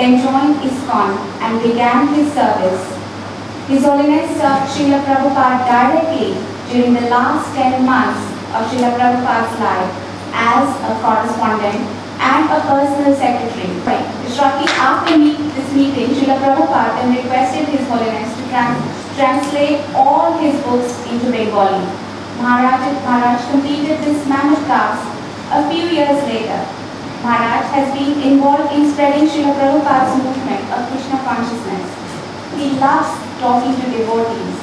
then joined ISKCON and began his service. His Holiness served Srila Prabhupada directly during the last 10 months of Srila Prabhupada's life as a correspondent and a personal secretary. Shortly after meet, this meeting, Srila Prabhupada then requested His Holiness to trans- translate all his books into Bengali. Maharaj, Maharaj completed this task a few years later. Maharaj has been involved in spreading Srila Prabhupada's movement of Krishna consciousness. He loves talking to devotees.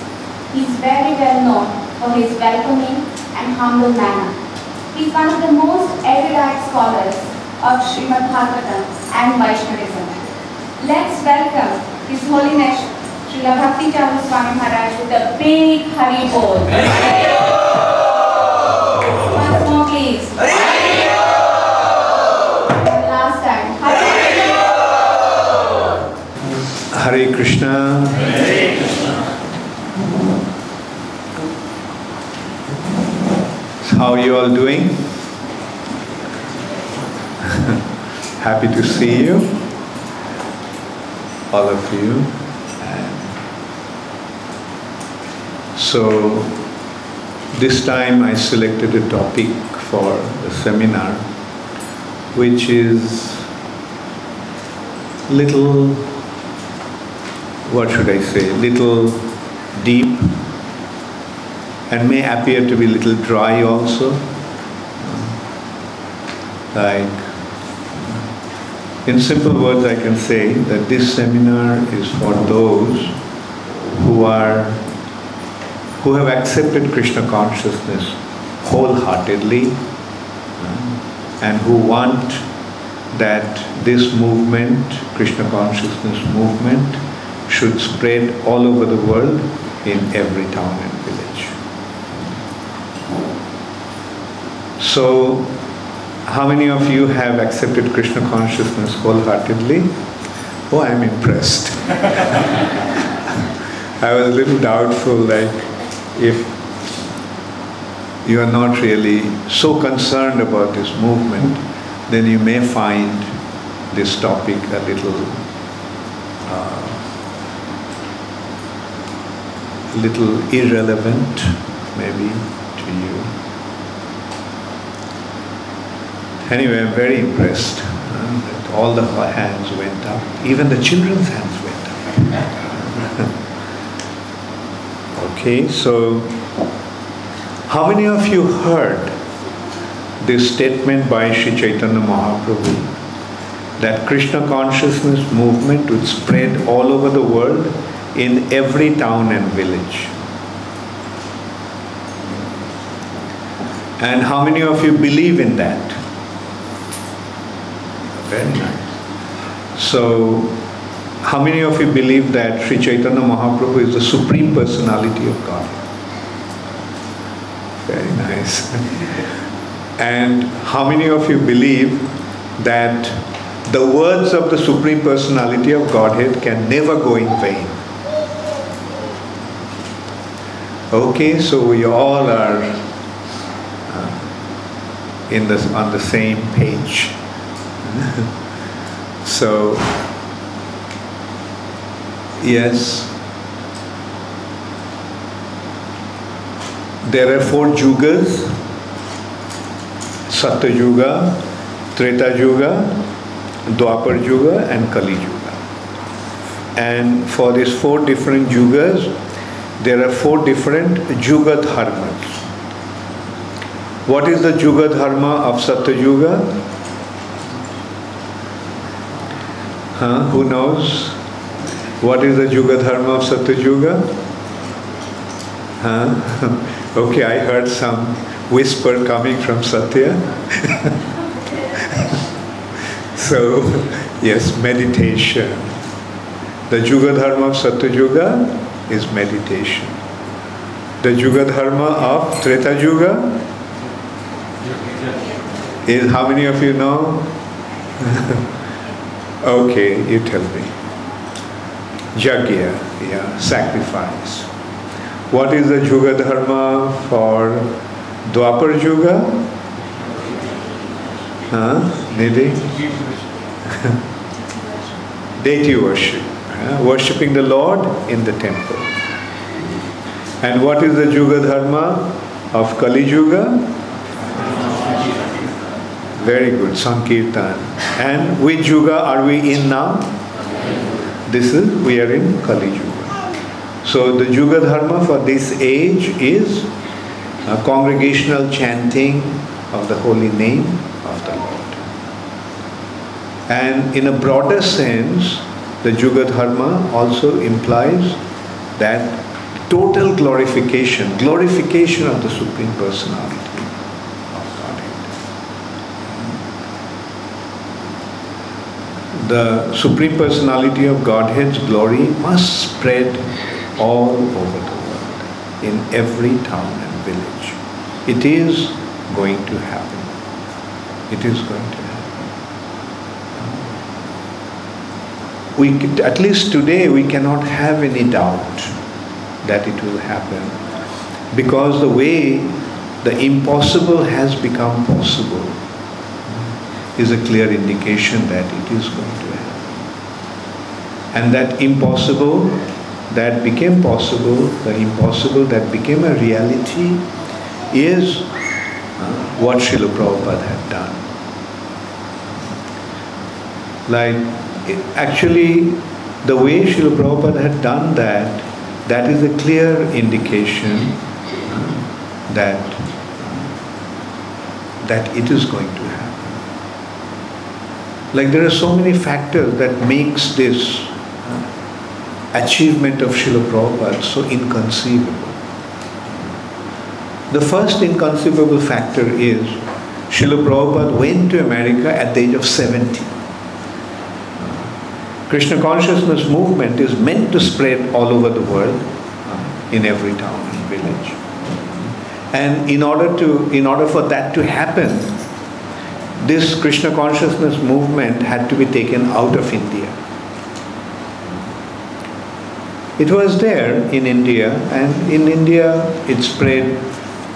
He is very well known for his welcoming and humble manner. He is one of the most erudite scholars of Srimad Bhagavatam and Vaishnavism. Let's welcome His Holiness Srila Bhakti Charu Swami Maharaj with a big Hari Bol. Once more please. Hare Krishna. How are you all doing? Happy to see you, all of you. So, this time I selected a topic for the seminar, which is little what should I say, little deep and may appear to be little dry also. Like, in simple words, I can say that this seminar is for those who are who have accepted Krishna consciousness wholeheartedly uh, and who want that this movement, Krishna consciousness movement, should spread all over the world in every town and village. So, how many of you have accepted Krishna consciousness wholeheartedly? Oh, I'm impressed. I was a little doubtful, like, if you are not really so concerned about this movement, then you may find this topic a little uh, little irrelevant maybe to you. Anyway, I'm very impressed uh, that all the hands went up, even the children's hands went up. okay, so how many of you heard this statement by Sri Chaitanya Mahaprabhu that Krishna consciousness movement would spread all over the world in every town and village. And how many of you believe in that? Very nice. So, how many of you believe that Sri Chaitanya Mahaprabhu is the Supreme Personality of God? Very nice. and how many of you believe that the words of the Supreme Personality of Godhead can never go in vain? Okay, so we all are uh, in this on the same page. so yes, there are four yugas: Satya Yuga, Treta Yuga, Dwapar Yuga, and Kali Yuga. And for these four different yugas, there are four different Yuga dharmas. What is the Yuga dharma of Satya Yuga? Huh? Who knows? What is the Yuga dharma of Satya Yuga? Huh? okay, I heard some whisper coming from Satya. so, yes, meditation. The Yuga dharma of Satya Yuga is meditation. The Yuga Dharma of Treta Yuga is how many of you know? okay, you tell me. Yajna, yeah, sacrifice. What is the Yuga Dharma for Dwapar Yuga? Huh? Nidhi? deity worship, uh, worshipping the Lord in the temple. And what is the Yuga Dharma of Kali Yuga? Very good, Sankirtan. And which Yuga are we in now? This is, we are in Kali Yuga. So the Yuga Dharma for this age is a congregational chanting of the holy name of the Lord. And in a broader sense, the Yuga Dharma also implies that total glorification, glorification of the Supreme Personality of Godhead. The Supreme Personality of Godhead's glory must spread all over the world, in every town and village. It is going to happen. It is going to happen. We, at least today, we cannot have any doubt that it will happen because the way the impossible has become possible is a clear indication that it is going to happen. And that impossible that became possible, the impossible that became a reality, is uh, what Srila Prabhupada had done. Like, actually, the way Srila Prabhupada had done that, that is a clear indication that, that it is going to happen. Like there are so many factors that makes this achievement of Srila Prabhupada so inconceivable. The first inconceivable factor is Srila Prabhupada went to America at the age of 70. Krishna consciousness movement is meant to spread all over the world, uh, in every town and village. And in order to, in order for that to happen, this Krishna consciousness movement had to be taken out of India. It was there in India, and in India it spread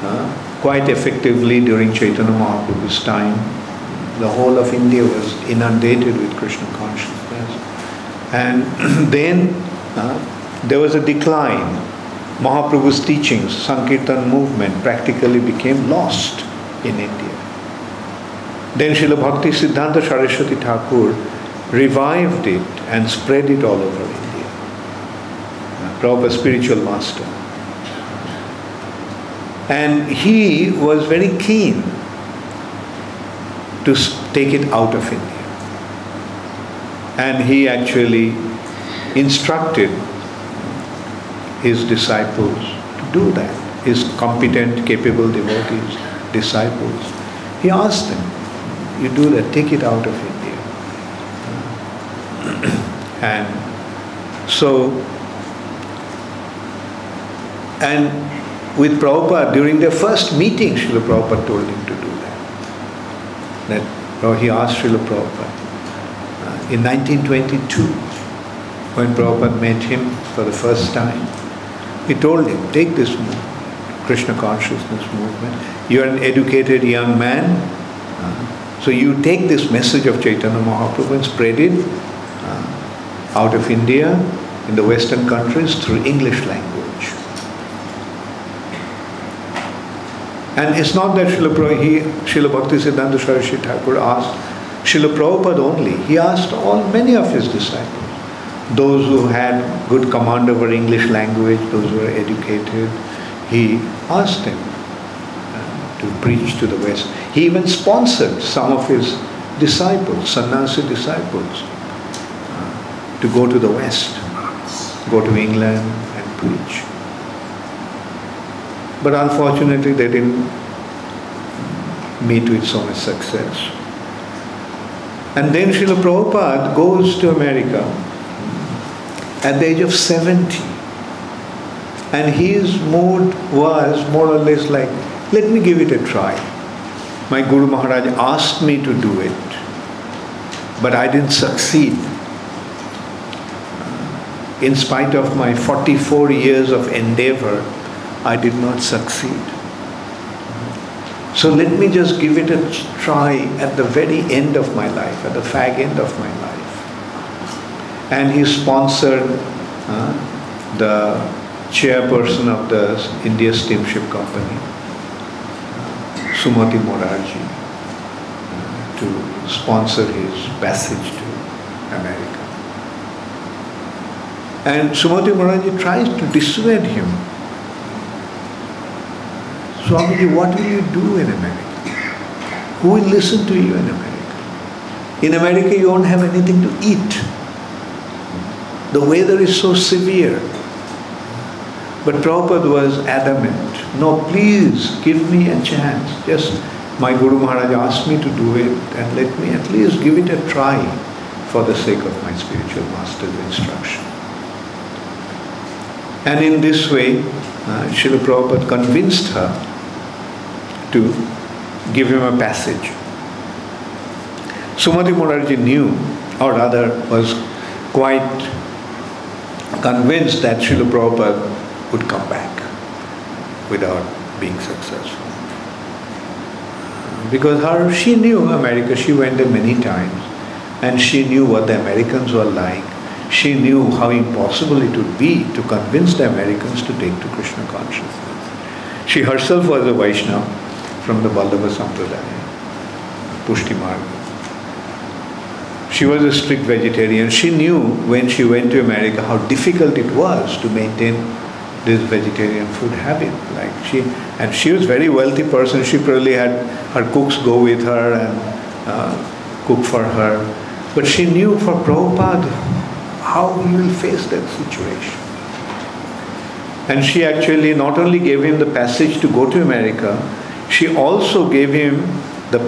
uh, quite effectively during Chaitanya Mahaprabhu's time. The whole of India was inundated with Krishna consciousness. And then uh, there was a decline. Mahaprabhu's teachings, Sankirtan movement, practically became lost in India. Then Srila Bhakti Siddhanta Saraswati Thakur revived it and spread it all over India. Prabhupada's spiritual master. And he was very keen to take it out of India. And he actually instructed his disciples to do that, his competent, capable devotees, disciples. He asked them, you do that, take it out of India. and so, and with Prabhupada, during their first meeting, Srila Prabhupada told him to do that. That well, he asked Srila Prabhupada in 1922, when Prabhupada met him for the first time, he told him, take this movement, Krishna consciousness movement. You are an educated young man, so you take this message of Chaitanya Mahaprabhu and spread it uh, out of India, in the Western countries, through English language. And it's not that Srila, Prabhu, he, Srila Bhakti Siddhanta Saraswati Thakur asked Srila Prabhupada only. He asked all many of his disciples. Those who had good command over English language, those who were educated, he asked them uh, to preach to the West. He even sponsored some of his disciples, sannyasi disciples, uh, to go to the West, go to England and preach. But unfortunately, they didn't meet with so much success. And then Srila Prabhupada goes to America at the age of 70. And his mood was more or less like, let me give it a try. My Guru Maharaj asked me to do it, but I didn't succeed. In spite of my 44 years of endeavor, I did not succeed. So let me just give it a try at the very end of my life, at the fag end of my life. and he sponsored uh, the chairperson of the India Steamship Company, uh, Sumati Morarji, uh, to sponsor his passage to America. And Sumati Morarji tries to dissuade him. Swamiji, what will you do in America? Who will listen to you in America? In America, you won't have anything to eat. The weather is so severe. But Prabhupada was adamant. No, please give me a chance. Just my Guru Maharaj asked me to do it and let me at least give it a try for the sake of my spiritual master's instruction. And in this way, uh, Srila Prabhupada convinced her to give him a passage. Sumati Morarji knew, or rather was quite convinced that Srila Prabhupada would come back without being successful. Because her, she knew America, she went there many times, and she knew what the Americans were like. She knew how impossible it would be to convince the Americans to take to Krishna consciousness. She herself was a Vaishnava from the Vallabha Sampradaya, Pushti Marga. She was a strict vegetarian. She knew when she went to America how difficult it was to maintain this vegetarian food habit. Like she, and she was a very wealthy person. She probably had her cooks go with her and uh, cook for her. But she knew for Prabhupada how he will face that situation. And she actually not only gave him the passage to go to America, she also gave him the,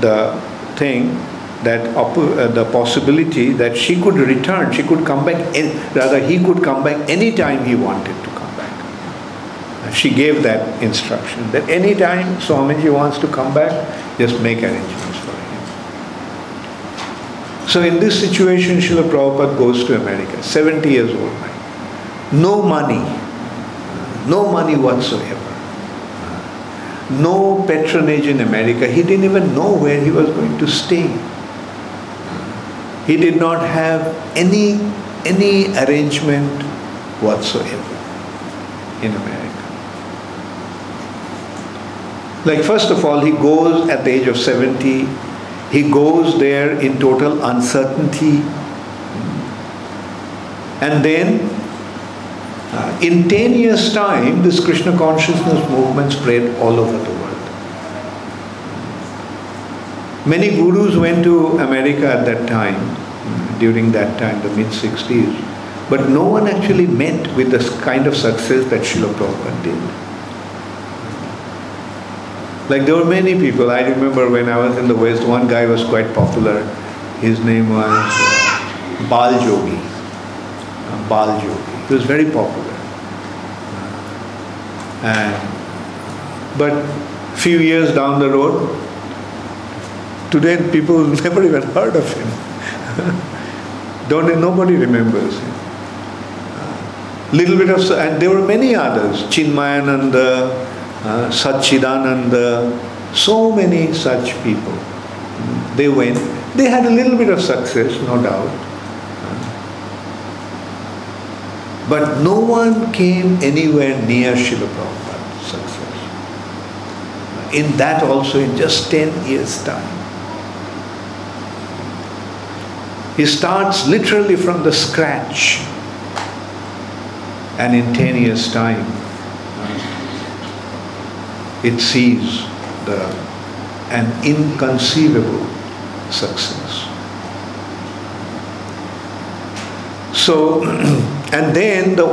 the thing that uh, the possibility that she could return, she could come back, in, rather he could come back anytime he wanted to come back. She gave that instruction that anytime Swamiji wants to come back, just make arrangements for him. So in this situation, Srila Prabhupada goes to America, 70 years old. No money, no money whatsoever no patronage in America. He didn't even know where he was going to stay. He did not have any, any arrangement whatsoever in America. Like, first of all, he goes at the age of 70, he goes there in total uncertainty. And then, uh, in 10 years' time, this Krishna consciousness movement spread all over the world. Many gurus went to America at that time, during that time, the mid 60s, but no one actually met with the kind of success that Srila Prabhupada did. Like there were many people. I remember when I was in the West, one guy was quite popular. His name was Bal Jogi. Bal Jogi. He was very popular. And but few years down the road, Today people never even heard of him. Don't nobody remembers him. Little bit of and there were many others, Chinmayananda, uh, Satchidananda, so many such people. They went. They had a little bit of success, no doubt. But no one came anywhere near Srila Prabhupada's success. In that also, in just 10 years' time. He starts literally from the scratch. And in 10 years' time, it sees the, an inconceivable success. So, and then the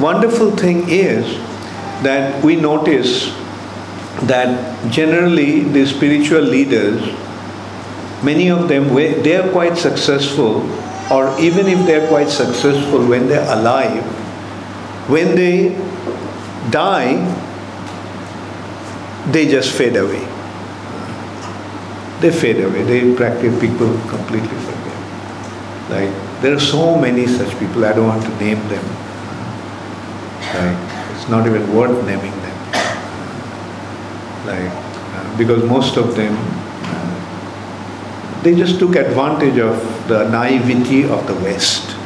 wonderful thing is that we notice that generally the spiritual leaders many of them, they are quite successful, or even if they're quite successful when they're alive, when they die, they just fade away. They fade away. They practice people completely forget. Like there are so many such people. I don't want to name them. Like it's not even worth naming them. Like uh, because most of them they just took advantage of the naivety of the West.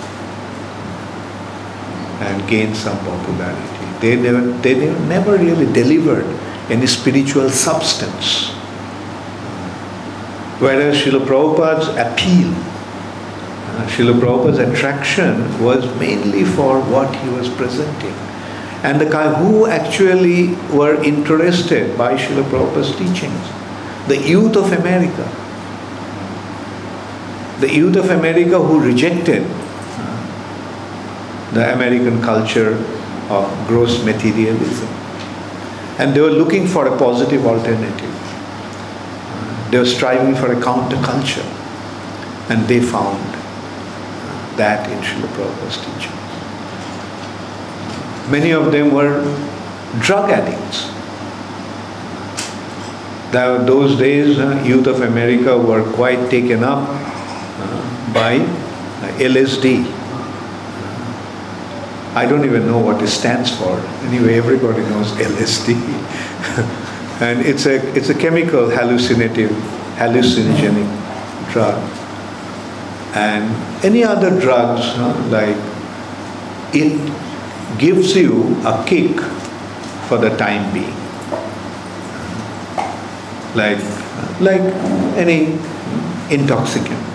and gained some popularity. They never, they never really delivered any spiritual substance. Whereas Srila Prabhupada's appeal, uh, Srila Prabhupada's attraction was mainly for what he was presenting. And the guy who actually were interested by Srila Prabhupada's teachings, the youth of America. The youth of America who rejected uh, the American culture of gross materialism. And they were looking for a positive alternative. They were striving for a counterculture. And they found that in Srila Prabhupada's teachings. Many of them were drug addicts. Those days, uh, youth of America were quite taken up uh, by uh, LSD. I don't even know what it stands for. Anyway, everybody knows LSD. and it's a, it's a chemical hallucinative, hallucinogenic drug. And any other drugs, like it gives you a kick for the time being. Like, like any intoxicant.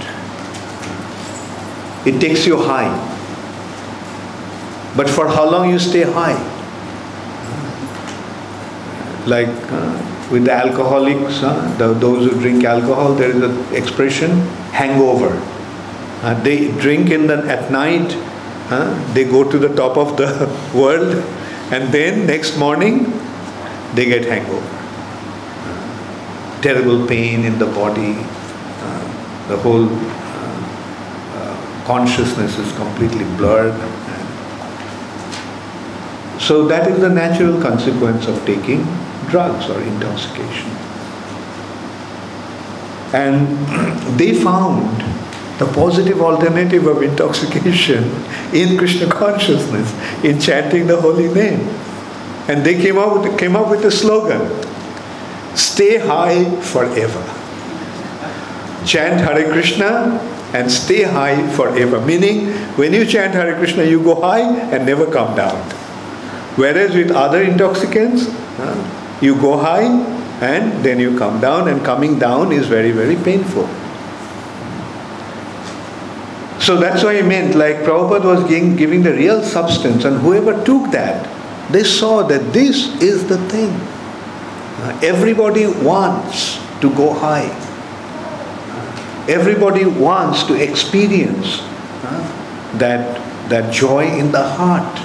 It takes you high. But for how long you stay high? Like uh, with the alcoholics, the, those who drink alcohol, there is an expression, hangover. Uh, they drink in the, at night, they go to the top of the world, and then next morning, they get hangover. terrible pain in the body, uh, the whole uh, uh, consciousness is completely blurred. So that is the natural consequence of taking drugs or intoxication. And they found the positive alternative of intoxication in Krishna consciousness, in chanting the holy name. And they came up with, came up with a slogan stay high forever. Chant Hare Krishna and stay high forever. Meaning, when you chant Hare Krishna, you go high and never come down. Whereas with other intoxicants, you go high and then you come down, and coming down is very, very painful. So that's what I meant, like Prabhupada was giving, giving the real substance, and whoever took that, they saw that this is the thing. Uh, everybody wants to go high. Everybody wants to experience uh, that, that joy in the heart.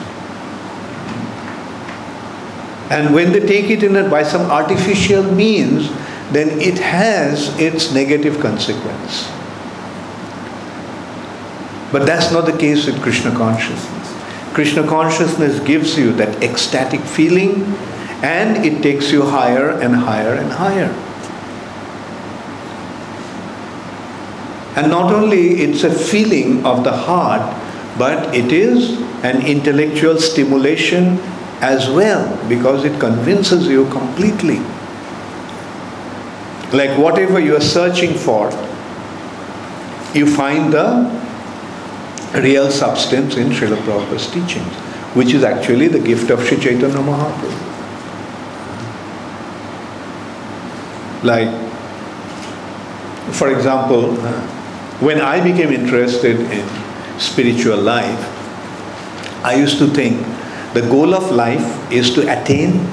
And when they take it in a, by some artificial means, then it has its negative consequence. But that's not the case with Krishna consciousness. Krishna consciousness gives you that ecstatic feeling and it takes you higher and higher and higher. And not only it's a feeling of the heart, but it is an intellectual stimulation as well because it convinces you completely. Like whatever you are searching for, you find the real substance in Srila Prabhupada's teachings, which is actually the gift of Sri Chaitanya Mahaprabhu. Like, for example, when I became interested in spiritual life, I used to think the goal of life is to attain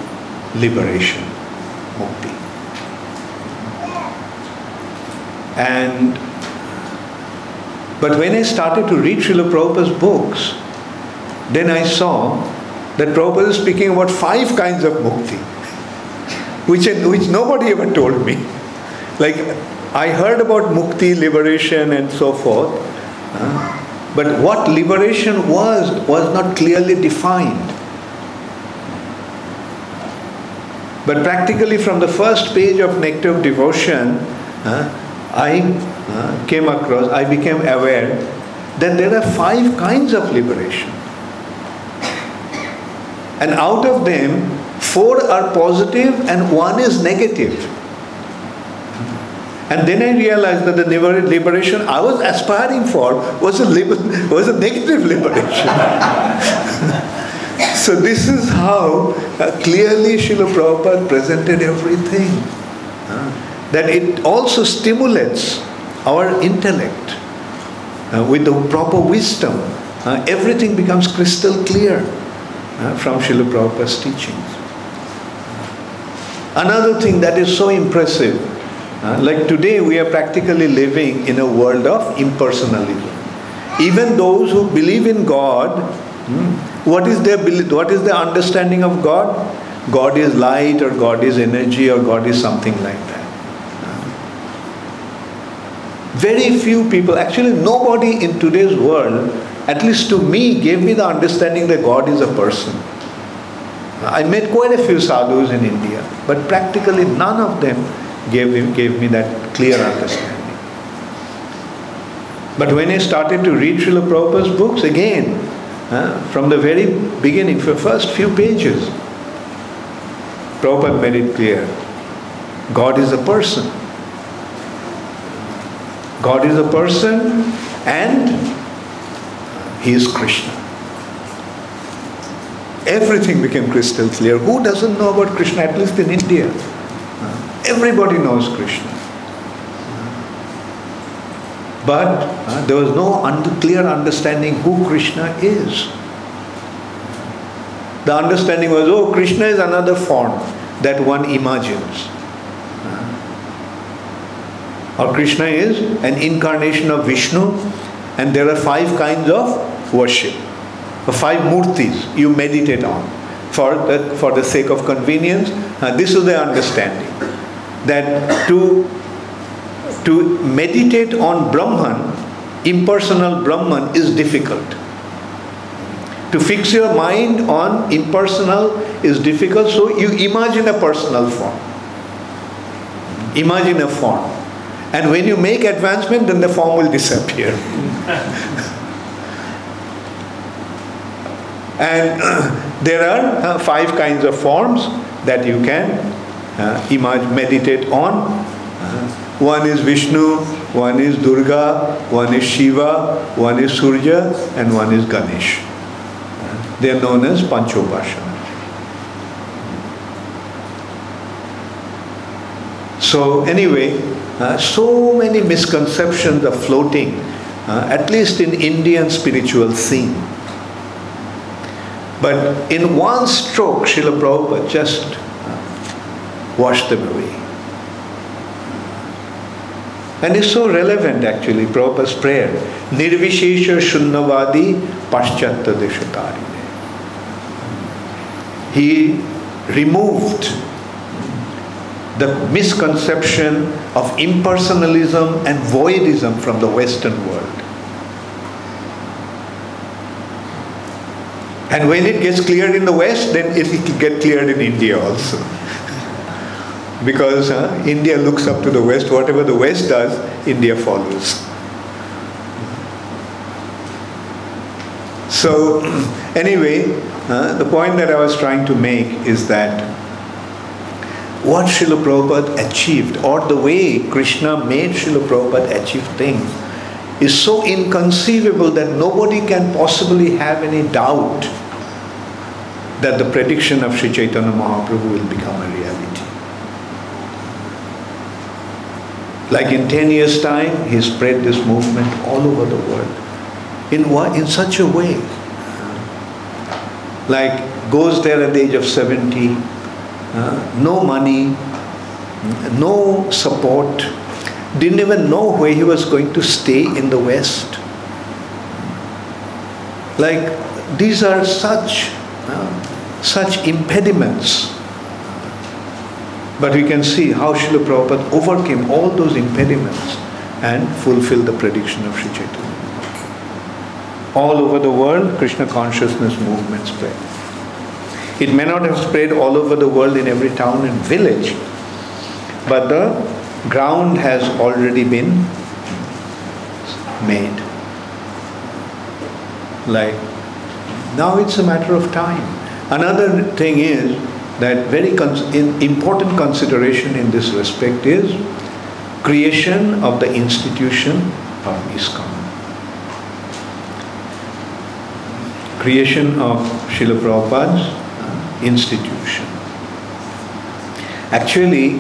liberation, mukti. And but when I started to read Srila Prabhupada's books, then I saw that Prabhupada is speaking about five kinds of mukti, which, which nobody ever told me. Like, I heard about mukti, liberation, and so forth, but what liberation was, was not clearly defined. But practically from the first page of Nectar of Devotion, I came across, I became aware that there are five kinds of liberation. And out of them, four are positive and one is negative. And then I realized that the liberation I was aspiring for was a, liber- was a negative liberation. So this is how uh, clearly Srila Prabhupada presented everything. That it also stimulates our intellect uh, with the proper wisdom. Uh, everything becomes crystal clear uh, from Srila Prabhupada's teachings. Another thing that is so impressive, uh, like today we are practically living in a world of impersonalism. Even those who believe in God, hmm, what is their what is their understanding of God? God is light, or God is energy, or God is something like that. Very few people, actually nobody in today's world, at least to me, gave me the understanding that God is a person. I met quite a few sadhus in India, but practically none of them gave, gave me that clear understanding. But when I started to read Srila Prabhupada's books again, uh, from the very beginning, for first few pages, Prabhupada made it clear God is a person. God is a person and He is Krishna. Everything became crystal clear. Who doesn't know about Krishna, at least in India? Everybody knows Krishna. But uh, there was no under, clear understanding who Krishna is. The understanding was, oh, Krishna is another form that one imagines. Or Krishna is an incarnation of Vishnu, and there are five kinds of worship, five murtis you meditate on. For the, for the sake of convenience, uh, this is the understanding that to, to meditate on Brahman, impersonal Brahman, is difficult. To fix your mind on impersonal is difficult, so you imagine a personal form. Imagine a form. And when you make advancement, then the form will disappear. and uh, there are uh, five kinds of forms that you can uh, imagine, meditate on. Uh, one is Vishnu, one is Durga, one is Shiva, one is Surya, and one is Ganesh. Uh, they are known as Panchopashana. So anyway, uh, so many misconceptions are floating, uh, at least in Indian spiritual scene. But in one stroke, Srila Prabhupada just uh, washed them away. And it's so relevant actually, Prabhupada's prayer. Nirvishesha Shunnavadi Paschatta Deshatarine. He removed the misconception of impersonalism and voidism from the Western world. And when it gets cleared in the West, then it will get cleared in India also. because uh, India looks up to the West, whatever the West does, India follows. So, anyway, uh, the point that I was trying to make is that what Srila Prabhupada achieved or the way Krishna made Srila Prabhupada achieve things is so inconceivable that nobody can possibly have any doubt that the prediction of Sri Chaitanya Mahaprabhu will become a reality. Like in 10 years' time, he spread this movement all over the world. In, in such a way. Like goes there at the age of 70, uh, no money, no support, didn't even know where he was going to stay in the West. Like these are such, uh, such impediments. But we can see how Srila Prabhupada overcame all those impediments and fulfilled the prediction of Sri Chaitanya. All over the world, Krishna consciousness movement spread. It may not have spread all over the world in every town and village, but the ground has already been made. Like, now it's a matter of time. Another thing is that very important consideration in this respect is creation of the institution of ISKCON. creation of Srila Prabhupada's institution. Actually,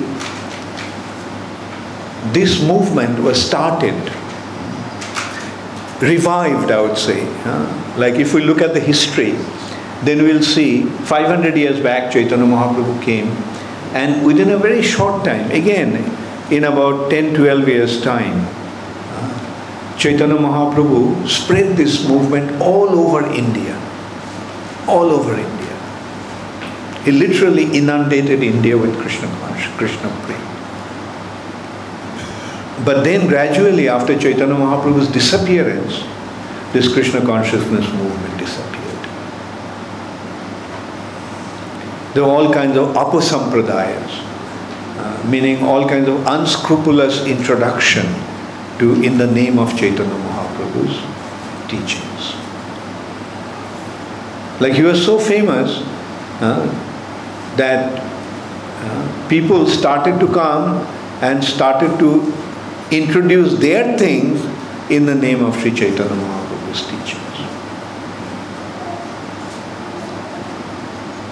this movement was started, revived, I would say. Like if we look at the history, then we'll see 500 years back Chaitanya Mahaprabhu came, and within a very short time, again, in about 10 12 years' time, Chaitanya Mahaprabhu spread this movement all over India. All over India. He literally inundated India with Krishna Krishna prema. But then gradually after Chaitanya Mahaprabhu's disappearance, this Krishna consciousness movement disappeared. There were all kinds of apasampradayas, uh, meaning all kinds of unscrupulous introduction to in the name of Chaitanya Mahaprabhu's teachings. Like he was so famous uh, that uh, people started to come and started to introduce their things in the name of Sri Chaitanya Mahaprabhu's teachings.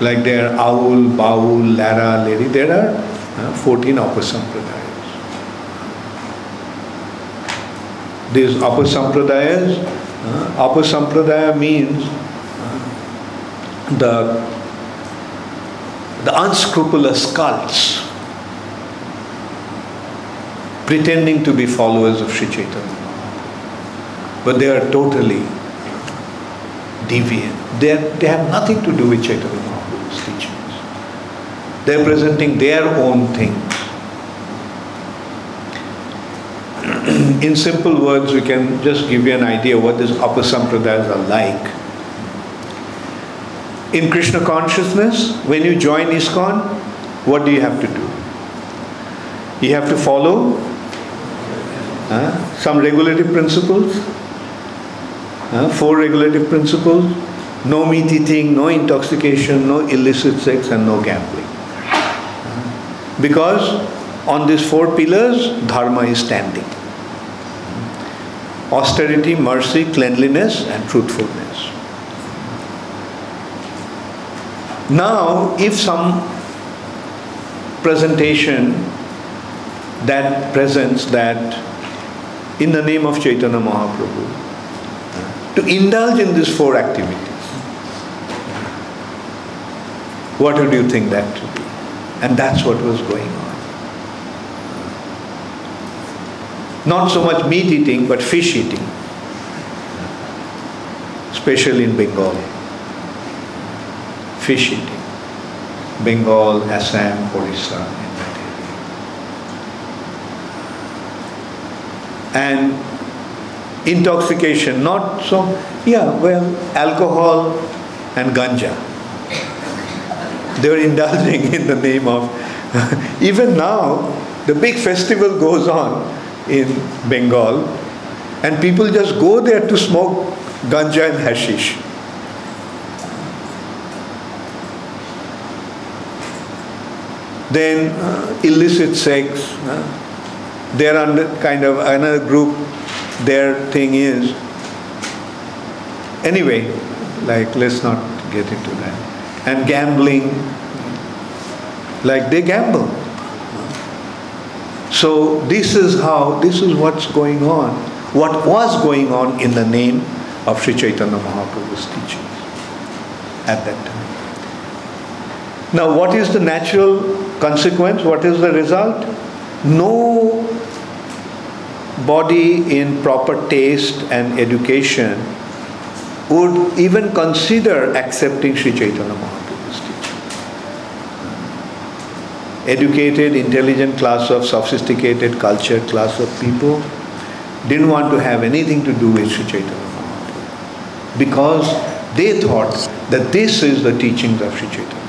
Like there are Aul, Baul, Lara, Lady, there are uh, 14 Apasampradayas. These Apasampradayas, uh, Apasampradaya means uh, the the unscrupulous cults pretending to be followers of Sri Chaitanya. But they are totally deviant. They, are, they have nothing to do with Chaitanya Mahaprabhu's teachings. They are presenting their own things. In simple words, we can just give you an idea what these apasampradayas are like. In Krishna consciousness, when you join ISKCON, what do you have to do? You have to follow uh, some regulative principles, uh, four regulative principles, no meat eating, no intoxication, no illicit sex, and no gambling. Because on these four pillars, dharma is standing austerity, mercy, cleanliness, and truthfulness. Now, if some presentation that presents that in the name of Chaitanya Mahaprabhu, to indulge in these four activities, what would you think that to be? And that's what was going on. Not so much meat eating, but fish eating, especially in Bengal fish eating. Bengal, Assam, Orissa, in that area. And intoxication, not so, yeah, well, alcohol and ganja. They're indulging in the name of, even now, the big festival goes on in Bengal, and people just go there to smoke ganja and hashish. Then uh, illicit sex. Uh, they're under kind of another group. Their thing is anyway. Like let's not get into that. And gambling. Like they gamble. So this is how. This is what's going on. What was going on in the name of Sri Chaitanya Mahaprabhu's teachings at that time. Now, what is the natural consequence? What is the result? No body in proper taste and education would even consider accepting Sri Chaitanya Mahaprabhu's teaching. Educated, intelligent class of sophisticated, cultured class of people didn't want to have anything to do with Sri Chaitanya Mahaprabhu because they thought that this is the teachings of Sri Chaitanya.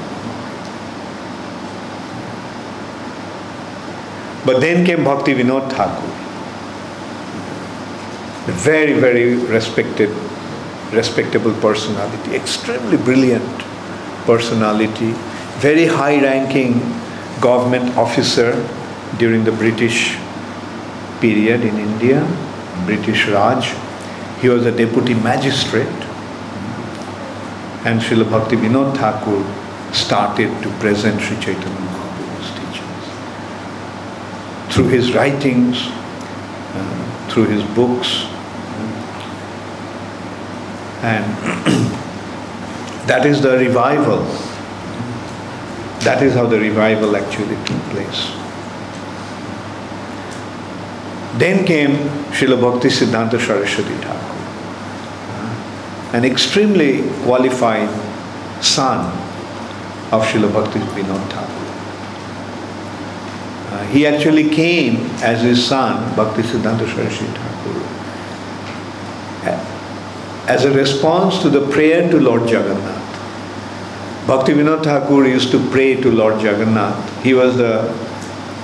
But then came Bhakti Vinod Thakur, a very, very respected, respectable personality, extremely brilliant personality, very high-ranking government officer during the British period in India, British Raj. He was a deputy magistrate. and Srila Bhakti Vinod Thakur started to present Sri Chaitanya. Through his writings, uh, through his books, and that is the revival. That is how the revival actually took place. Then came Srila Bhakti Siddhanta Saraswati Thakur, an extremely qualified son of Srila Bhakti Vinod Thakur. He actually came as his son, Bhakti Siddhanta Saraswati Thakur, as a response to the prayer to Lord Jagannath. Bhakti Vinod Thakur used to pray to Lord Jagannath. He was the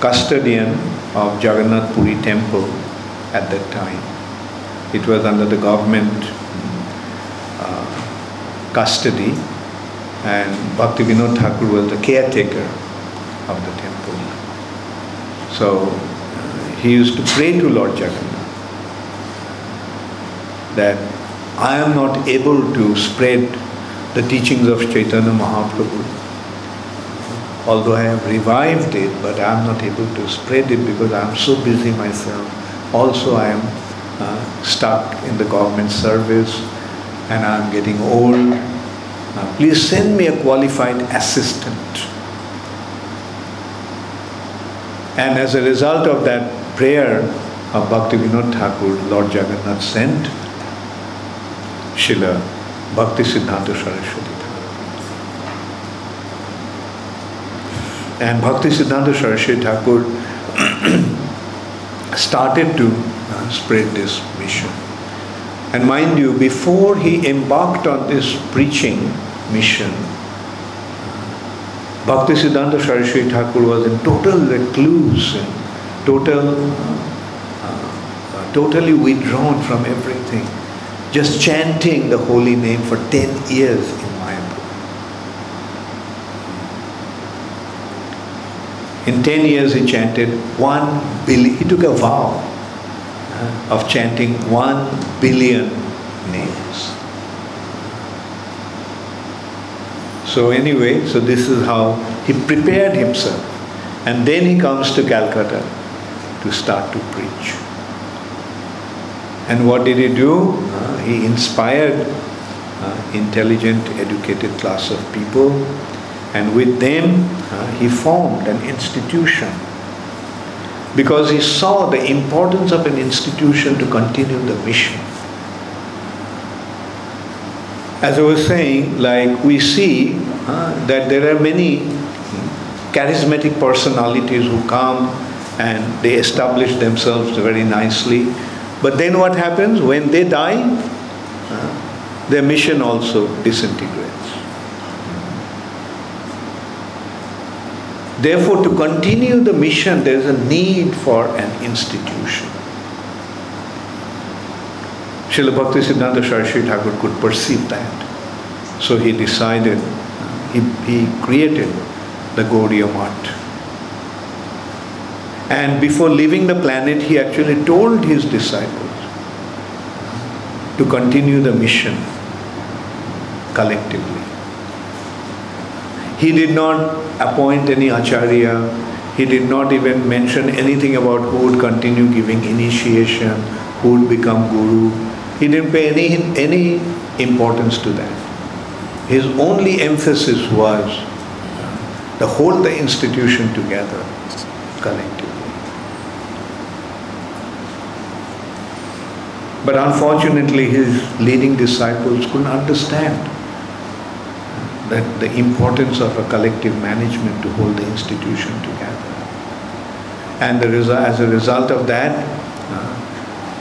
custodian of Jagannath Puri temple at that time. It was under the government uh, custody and Bhakti Vinod Thakur was the caretaker of the temple. So uh, he used to pray to Lord Jagannath that I am not able to spread the teachings of Chaitanya Mahaprabhu although I have revived it, but I am not able to spread it because I am so busy myself. Also, I am uh, stuck in the government service and I am getting old. Please send me a qualified assistant. And as a result of that prayer of Bhakti Vinod Thakur, Lord Jagannath sent Srila Bhakti Siddhanta Saraswati. And Bhakti Siddhanta Saraswati Thakur started to uh, spread this mission. And mind you, before he embarked on this preaching mission, Bhakti Siddhanta Saraswati Thakur was in total recluse total, uh, uh, totally withdrawn from everything, just chanting the holy name for 10 years In Mayapur. In 10 years he chanted 1 billion, he took a vow uh, of chanting 1 billion names. So anyway, so this is how he prepared himself. And then he comes to Calcutta to start to preach. And what did he do? Uh, he inspired uh, intelligent, educated class of people and with them, uh, he formed an institution because he saw the importance of an institution to continue the mission. As I was saying, like we see uh, that there are many charismatic personalities who come and they establish themselves very nicely. But then what happens? When they die, uh, their mission also disintegrates. Therefore, to continue the mission, there is a need for an institution. Srila Bhakti Siddhanta Saraswati Thakur could perceive that. So he decided, he, he created the Gaudiya Math. And before leaving the planet, he actually told his disciples to continue the mission collectively. He did not appoint any acharya. He did not even mention anything about who would continue giving initiation, who would become guru. He didn't pay any, any importance to that. His only emphasis was to hold the institution together collectively. But unfortunately, his leading disciples couldn't understand that the importance of a collective management to hold the institution together. And the as a result of that, uh,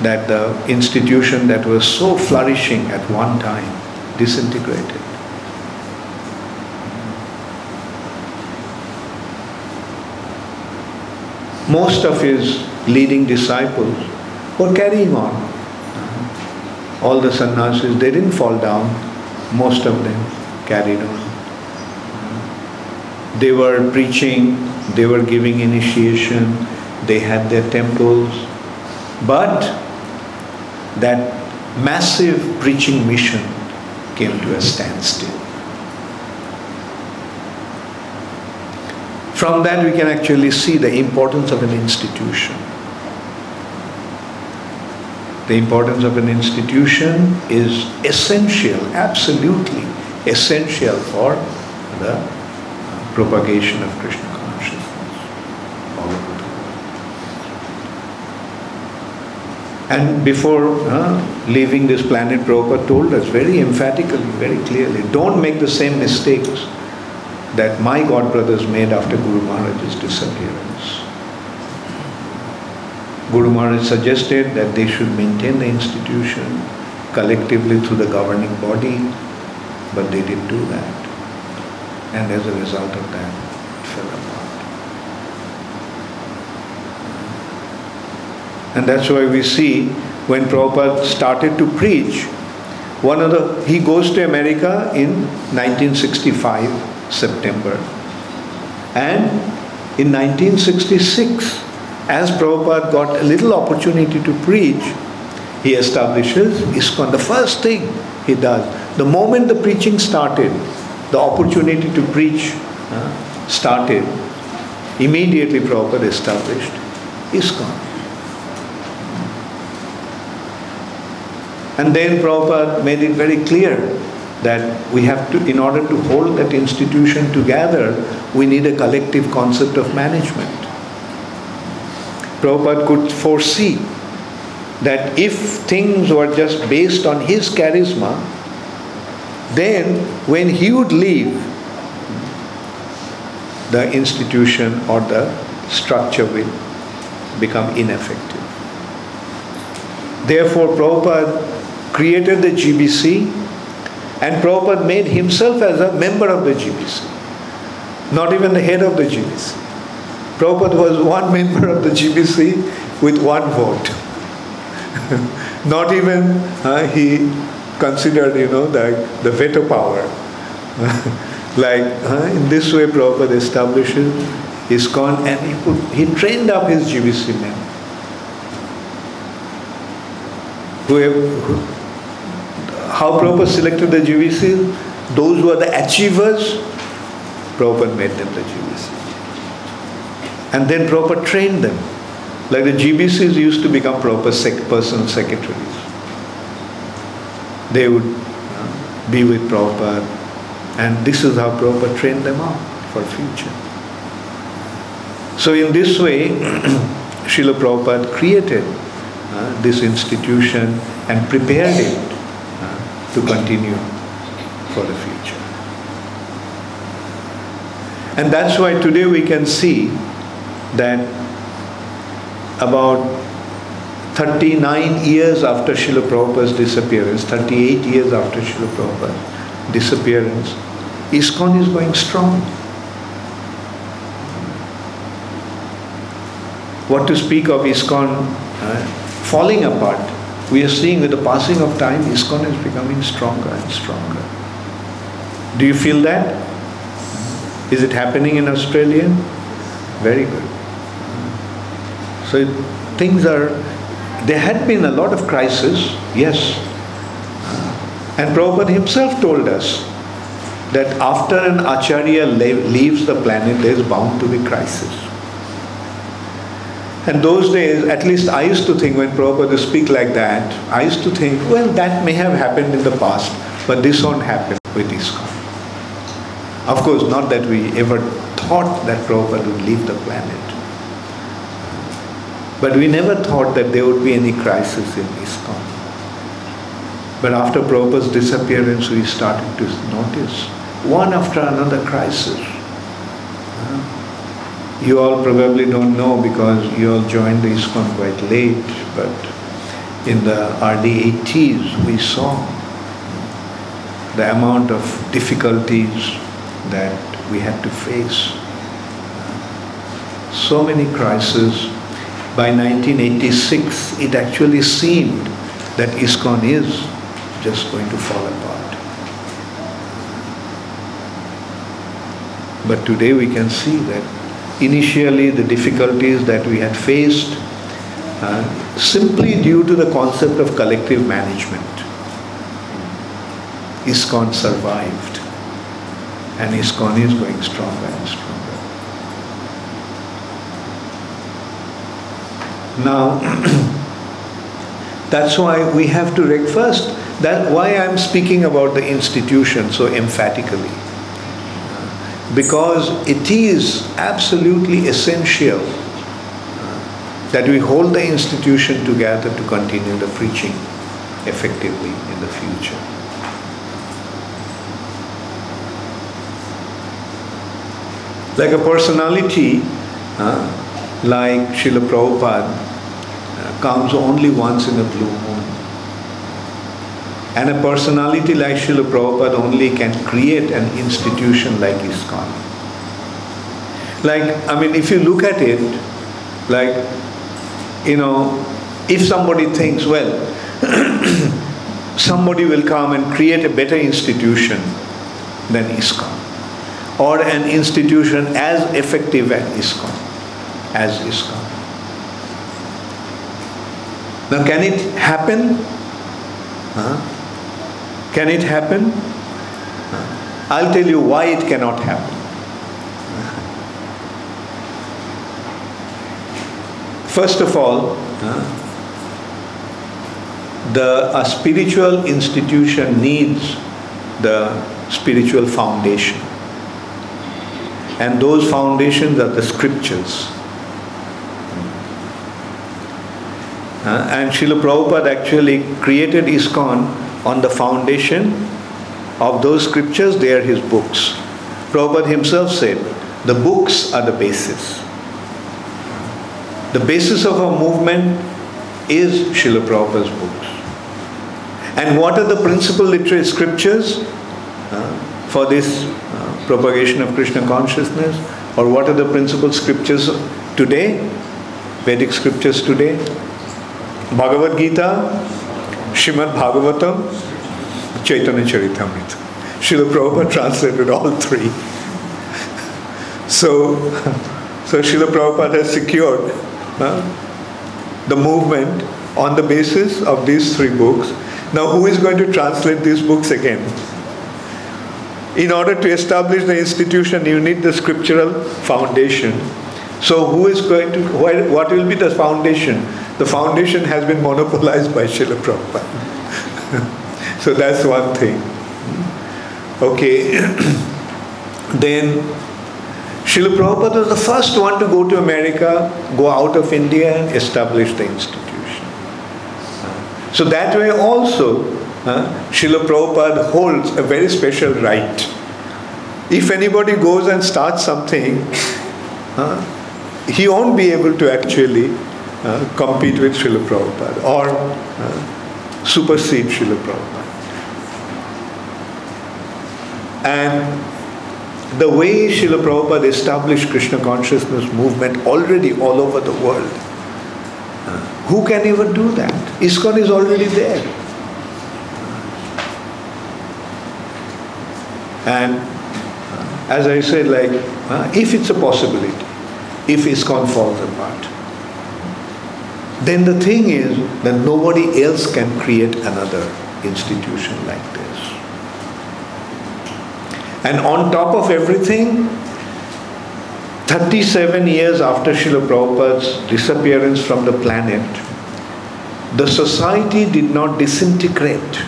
that the institution that was so flourishing at one time disintegrated. Most of his leading disciples were carrying on. All the sannyasis, they didn't fall down, most of them carried on. They were preaching, they were giving initiation, they had their temples, but that massive preaching mission came to a standstill. From that, we can actually see the importance of an institution. The importance of an institution is essential, absolutely essential for the propagation of Krishna. And before uh, leaving this planet, Prabhupada told us very emphatically, very clearly, don't make the same mistakes that my godbrothers made after Guru Maharaj's disappearance. Guru Maharaj suggested that they should maintain the institution collectively through the governing body, but they didn't do that. And as a result of that, it fell apart. And that's why we see when Prabhupada started to preach, one of the he goes to America in 1965 September. And in 1966, as Prabhupada got a little opportunity to preach, he establishes ISKCON. The first thing he does, the moment the preaching started, the opportunity to preach started, immediately Prabhupada established ISKCON. And then Prabhupada made it very clear that we have to, in order to hold that institution together, we need a collective concept of management. Prabhupada could foresee that if things were just based on his charisma, then when he would leave, the institution or the structure will become ineffective. Therefore, Prabhupada created the GBC and Prabhupada made himself as a member of the GBC, not even the head of the GBC. Prabhupada was one member of the GBC with one vote. not even uh, he considered, you know, the, the veto power. like uh, in this way Prabhupada establishes ISKCON and he, put, he trained up his GBC men. Who, have, how Prabhupada selected the GBCs? Those who are the achievers, Prabhupada made them the GBC. And then Prabhupada trained them. Like the GBCs used to become proper sec- personal secretaries. They would uh, be with Prabhupada, and this is how Prabhupada trained them up for future. So in this way, Srila Prabhupada created uh, this institution and prepared it to continue for the future. And that's why today we can see that about 39 years after Srila Prabhupada's disappearance, 38 years after Srila Prabhupada's disappearance, ISKCON is going strong. What to speak of ISKCON uh, falling apart we are seeing with the passing of time, ISKCON is becoming stronger and stronger. Do you feel that? Is it happening in Australia? Very good. So things are, there had been a lot of crisis, yes. And Prabhupada himself told us that after an Acharya leaves the planet, there is bound to be crisis. And those days, at least I used to think when Prabhupada speak like that, I used to think, well, that may have happened in the past, but this won't happen with ISKCON. Of course, not that we ever thought that Prabhupada would leave the planet. But we never thought that there would be any crisis in ISKCON. But after Prabhupada's disappearance, we started to notice one after another crisis. You all probably don't know because you all joined the ISKCON quite late, but in the early 80s we saw the amount of difficulties that we had to face. So many crises. By 1986, it actually seemed that ISKCON is just going to fall apart. But today we can see that initially the difficulties that we had faced uh, simply due to the concept of collective management. ISKCON survived and ISKCON is going stronger and stronger. Now, that's why we have to, first, that why I'm speaking about the institution so emphatically because it is absolutely essential that we hold the institution together to continue the preaching effectively in the future. Like a personality uh, like Srila Prabhupada uh, comes only once in a blue moon. And a personality like Srila Prabhupada only can create an institution like ISKCON. Like, I mean, if you look at it, like, you know, if somebody thinks, well, somebody will come and create a better institution than ISKCON, or an institution as effective as ISKCON, as ISKCON. Now, can it happen? Huh? Can it happen? I'll tell you why it cannot happen. First of all, the a spiritual institution needs the spiritual foundation. And those foundations are the scriptures. Uh, and Srila Prabhupada actually created ISKCON on the foundation of those scriptures, they are his books. Prabhupada himself said, the books are the basis. The basis of our movement is Srila Prabhupada's books. And what are the principal literary scriptures uh, for this uh, propagation of Krishna consciousness? Or what are the principal scriptures today? Vedic scriptures today? Bhagavad Gita, Shrimad Bhagavatam, Chaitanya Charitamrita. Srila Prabhupada translated all three. So, so Srila Prabhupada has secured uh, the movement on the basis of these three books. Now, who is going to translate these books again? In order to establish the institution, you need the scriptural foundation. So, who is going to, what will be the foundation? The foundation has been monopolized by Srila Prabhupada. so, that's one thing. Okay. then, Srila Prabhupada was the first one to go to America, go out of India and establish the institution. So that way also, uh, Prabhupada holds a very special right. If anybody goes and starts something, uh, he won't be able to actually uh, compete with Srila Prabhupada or uh, supersede Srila Prabhupada. And the way Srila Prabhupada established Krishna consciousness movement already all over the world, uh, who can even do that? ISKCON is already there. And uh, as I said, like, if it's a possibility, if ISKCON falls apart, then the thing is that nobody else can create another institution like this. And on top of everything, 37 years after Srila Prabhupada's disappearance from the planet, the society did not disintegrate.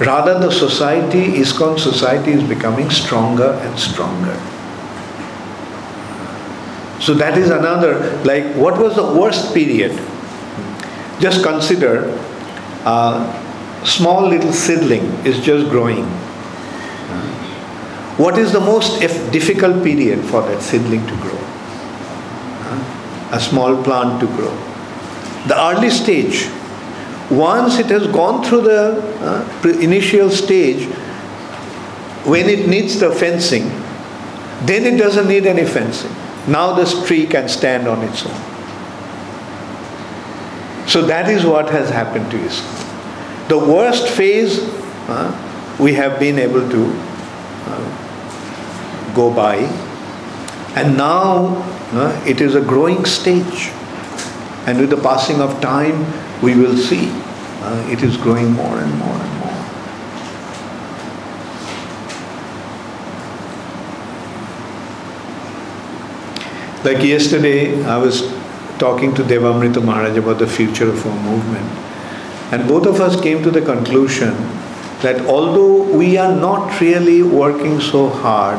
Rather, the society, ISKCON society, is becoming stronger and stronger. So that is another, like, what was the worst period? Just consider a small little seedling is just growing. What is the most difficult period for that seedling to grow? A small plant to grow. The early stage. Once it has gone through the uh, initial stage, when it needs the fencing, then it doesn't need any fencing. Now this tree can stand on its own. So that is what has happened to ISKCON. The worst phase uh, we have been able to uh, go by, and now uh, it is a growing stage. And with the passing of time, we will see uh, it is growing more and more and more. Like yesterday, I was talking to Devamrita Maharaj about the future of our movement. And both of us came to the conclusion that although we are not really working so hard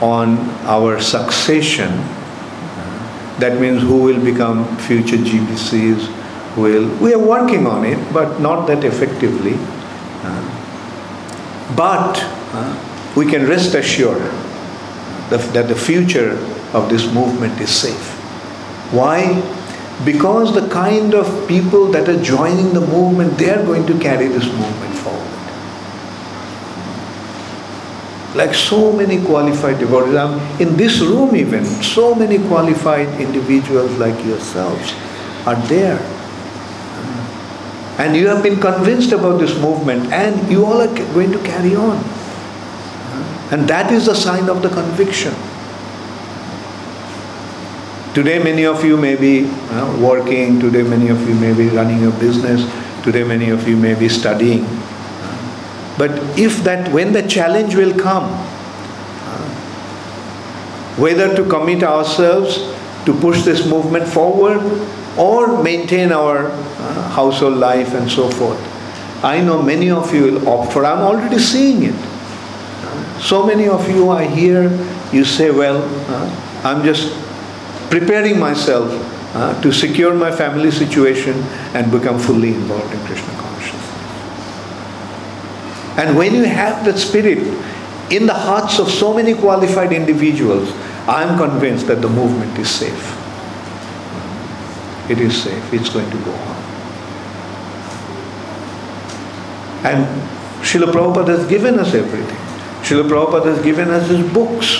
on our succession, that means who will become future GBCs, will, we are working on it, but not that effectively. But uh, we can rest assured that the future of this movement is safe. Why? Because the kind of people that are joining the movement, they are going to carry this movement forward. Like so many qualified devotees, um, in this room even, so many qualified individuals like yourselves are there. And you have been convinced about this movement and you all are going to carry on. And that is a sign of the conviction. Today, many of you may be uh, working, today, many of you may be running a business, today, many of you may be studying. But if that, when the challenge will come, uh, whether to commit ourselves to push this movement forward or maintain our uh, household life and so forth, I know many of you will opt for. I'm already seeing it. So many of you are here. You say, "Well, uh, I'm just preparing myself uh, to secure my family situation and become fully involved in Krishna consciousness. And when you have that spirit in the hearts of so many qualified individuals, I am convinced that the movement is safe. It is safe. It's going to go on. And Srila Prabhupada has given us everything. Srila Prabhupada has given us his books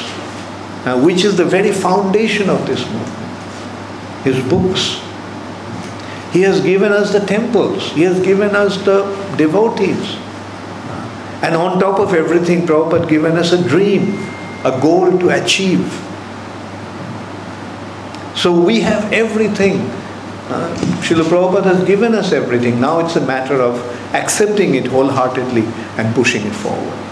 uh, which is the very foundation of this movement. His books. He has given us the temples. He has given us the devotees. And on top of everything, Prabhupada given us a dream, a goal to achieve. So we have everything. Uh, Prabhupada has given us everything. Now it's a matter of accepting it wholeheartedly and pushing it forward.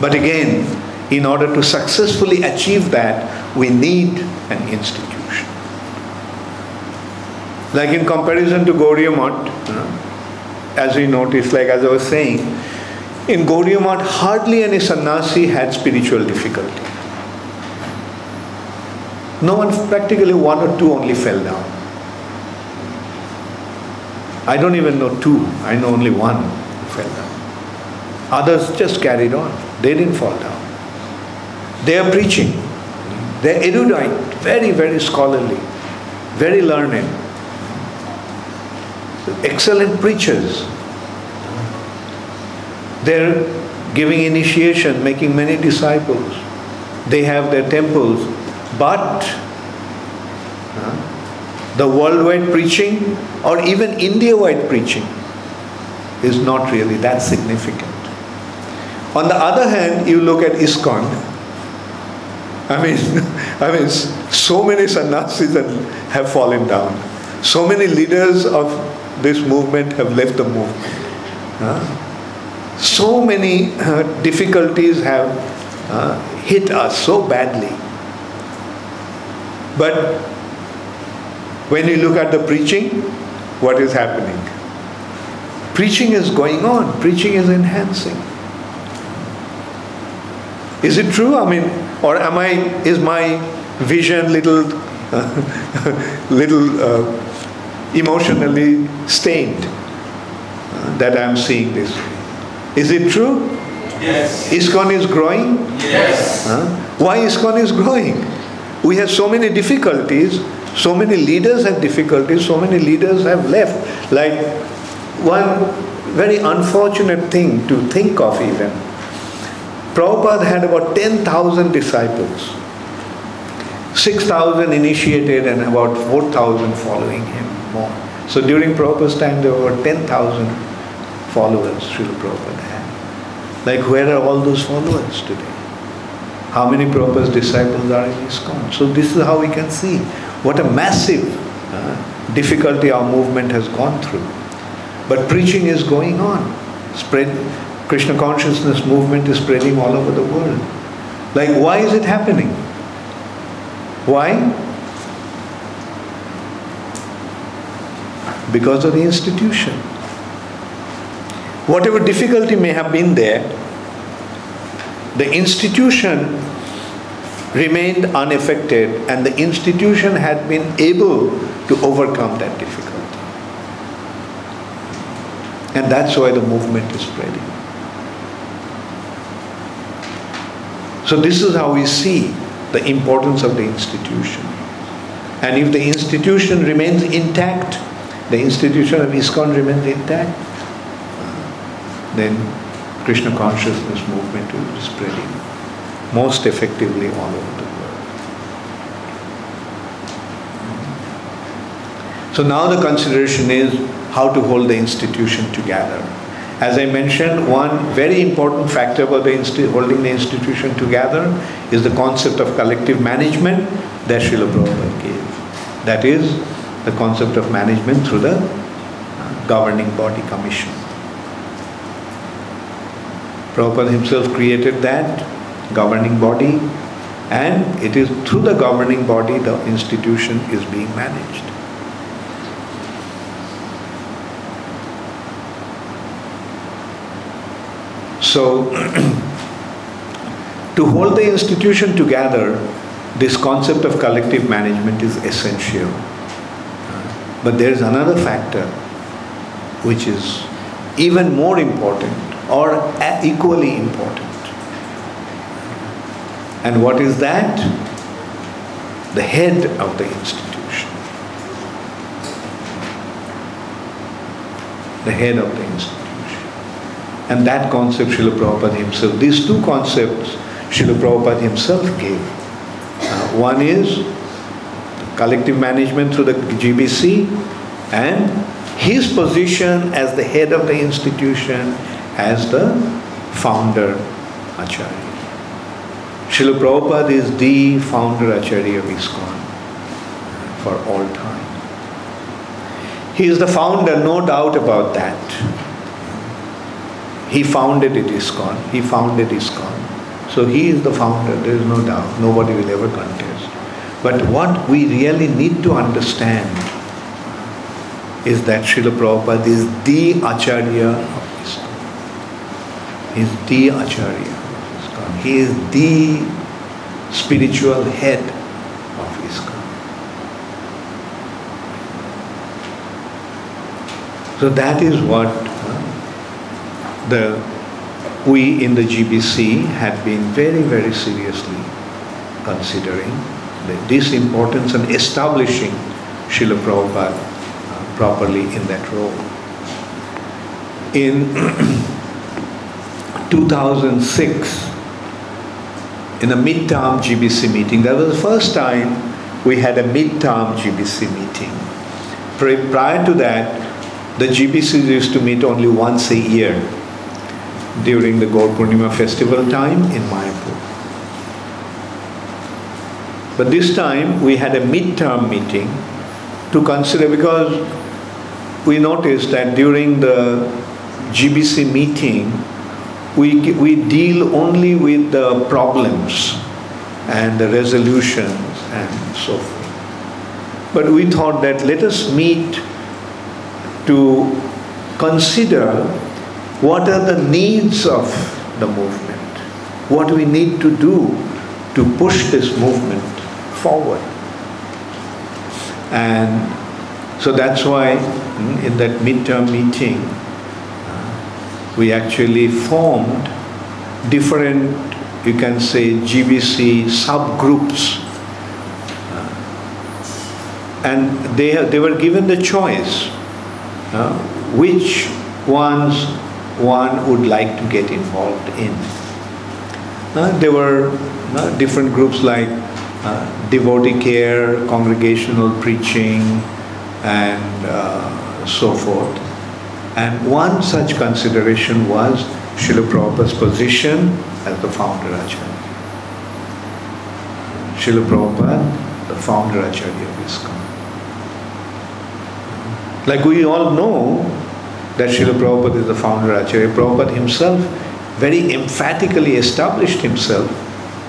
But again, in order to successfully achieve that, we need an institution. Like in comparison to Gaudiya Math, as we noticed, like as I was saying, in Gaudiya hardly any sannyasi had spiritual difficulty. No one, practically one or two only fell down. I don't even know two, I know only one fell down. Others just carried on. They didn't fall down. They are preaching. They're erudite, very, very scholarly, very learned, excellent preachers. They're giving initiation, making many disciples. They have their temples. But the worldwide preaching or even India-wide preaching is not really that significant. On the other hand, you look at ISKCON. I mean, I mean, so many sannyasis have fallen down. So many leaders of this movement have left the movement. Uh, so many uh, difficulties have uh, hit us so badly. But when you look at the preaching, what is happening? Preaching is going on, preaching is enhancing. Is it true? I mean, or am I, is my vision little, uh, little uh, emotionally stained uh, that I'm seeing this? Is it true? Yes. ISKCON is growing? Yes. Why ISKCON is growing? We have so many difficulties, so many leaders have difficulties, so many leaders have left. Like one very unfortunate thing to think of even Prabhupada had about 10,000 disciples. 6,000 initiated and about 4,000 following him more. So during Prabhupada's time there were 10,000 followers Srila Prabhupada had. Like where are all those followers today? How many Prabhupada's disciples are in ISKCON? So this is how we can see what a massive uh, difficulty our movement has gone through. But preaching is going on. Spread, Krishna consciousness movement is spreading all over the world. Like, why is it happening? Why? Because of the institution. Whatever difficulty may have been there, the institution remained unaffected and the institution had been able to overcome that difficulty. And that's why the movement is spreading. So this is how we see the importance of the institution. And if the institution remains intact, the institution of ISKCON remains intact, then Krishna consciousness movement will be spreading most effectively all over the world. So now the consideration is how to hold the institution together. As I mentioned, one very important factor about the insti- holding the institution together is the concept of collective management that Srila Prabhupada gave. That is the concept of management through the uh, governing body commission. Prabhupada himself created that governing body and it is through the governing body the institution is being managed. So, to hold the institution together, this concept of collective management is essential. But there is another factor which is even more important or uh, equally important. And what is that? The head of the institution. The head of the institution. And that concept Srila Prabhupada himself, these two concepts Srila Prabhupada himself gave. Uh, one is collective management through the GBC and his position as the head of the institution as the founder Acharya. Srila Prabhupada is the founder Acharya of ISKCON for all time. He is the founder, no doubt about that. He founded it ISKCON. He founded ISKCON. So he is the founder, there is no doubt. Nobody will ever contest. But what we really need to understand is that Srila Prabhupada is the Acharya of ISKCON. He is the Acharya of ISKCON. He is the spiritual head of ISKCON. So that is what the we in the GBC had been very, very seriously considering this importance and establishing Srila Prabhupada uh, properly in that role. In 2006, in a mid-term GBC meeting, that was the first time we had a mid-term GBC meeting. Prior to that, the GBCs used to meet only once a year during the Gaur festival time in Mayapur. But this time we had a mid-term meeting to consider because we noticed that during the GBC meeting we, we deal only with the problems and the resolutions and so forth. But we thought that let us meet to consider what are the needs of the movement, what we need to do to push this movement forward. And so that's why in that midterm meeting, uh, we actually formed different, you can say, GBC subgroups. Uh, and they, they were given the choice uh, which ones one would like to get involved in. Uh, there were uh, different groups like uh, devotee care, congregational preaching, and uh, so forth. And one such consideration was Srila Prabhupada's position as the founder Acharya. Srila Prabhupada, the founder Acharya of ISKCON. Like we all know that Srila Prabhupada is the founder Acharya. Prabhupada himself very emphatically established himself